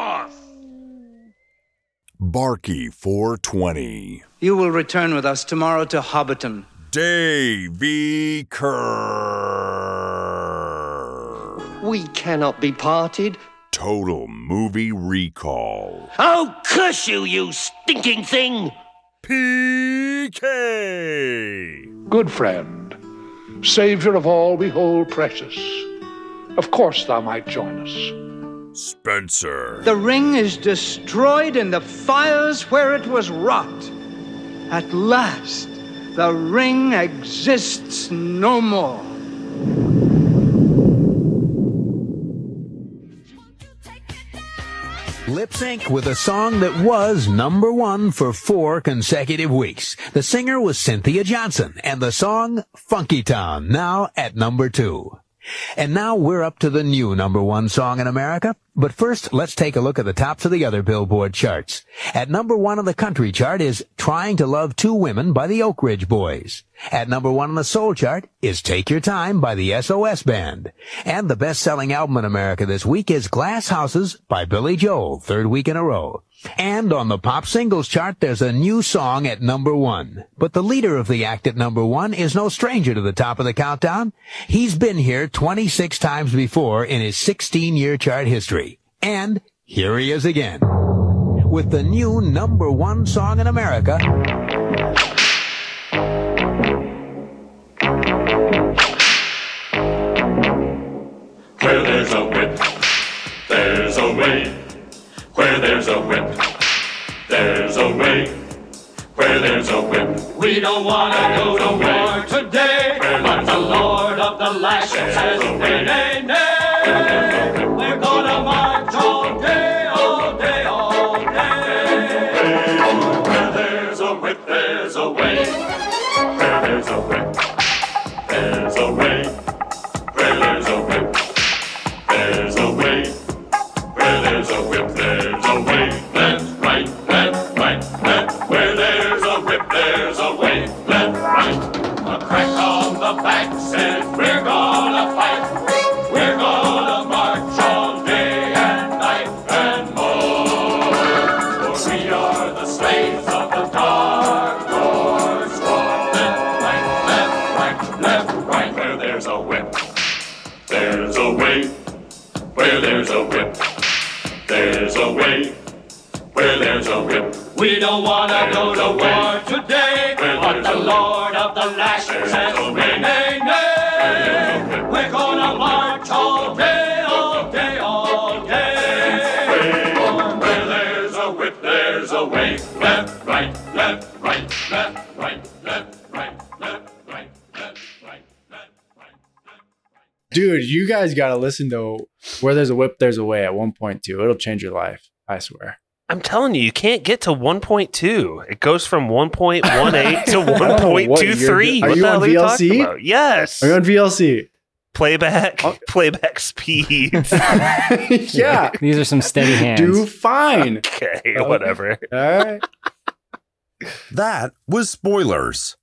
Barky 420, You will return with us tomorrow to Hobbiton. Davy Kerr, We cannot be parted. Total Movie Recall, Oh, curse you, you stinking thing! PK, Good friend, Savior of all we hold precious, Of course thou might join us. Spencer. The ring is destroyed in the fires where it was wrought. At last, the ring exists no more. Lipps Inc. with a song that was number one for four consecutive weeks. The singer was Cynthia Johnson and the song Funky Town, now at number two. And now we're up to the new number one song in America. But first, let's take a look at the tops of the other Billboard charts. At number one on the country chart is Trying to Love Two Women by the Oak Ridge Boys. At number one on the soul chart is Take Your Time by the SOS Band. And the best-selling album in America this week is Glass Houses by Billy Joel, third week in a row. And on the pop singles chart, there's a new song at number one. But the leader of the act at number one is no stranger to the top of the countdown. He's been here 26 times before in his 16-year chart history. And here he is again. With the new number one song in America, Where there's a whip, there's a way. Where there's a whip, there's a way. Where there's a whip, We don't want to go to war today, but the Lord of the Lash says, nay, nay, whip, We don't want to go to war today, but the Lord of the Lash says, nay, nay, nay. We're gonna march all day, all day, all day. where there's a whip, there's a way. Left, right, left, right, left, right, left. Dude, you guys got to listen to Where There's a Whip, There's a Way at one point, too. It'll change your life. I swear. I'm telling you, you can't get to 1.2. It goes from 1.18 (laughs) to 1.23. do- Are What you the on hell are you VLC? Yes. Are you on VLC? Playback, oh. (laughs) playback speed. (laughs) yeah. These are some steady hands. Do fine. okay, oh. whatever. All right. That was spoilers.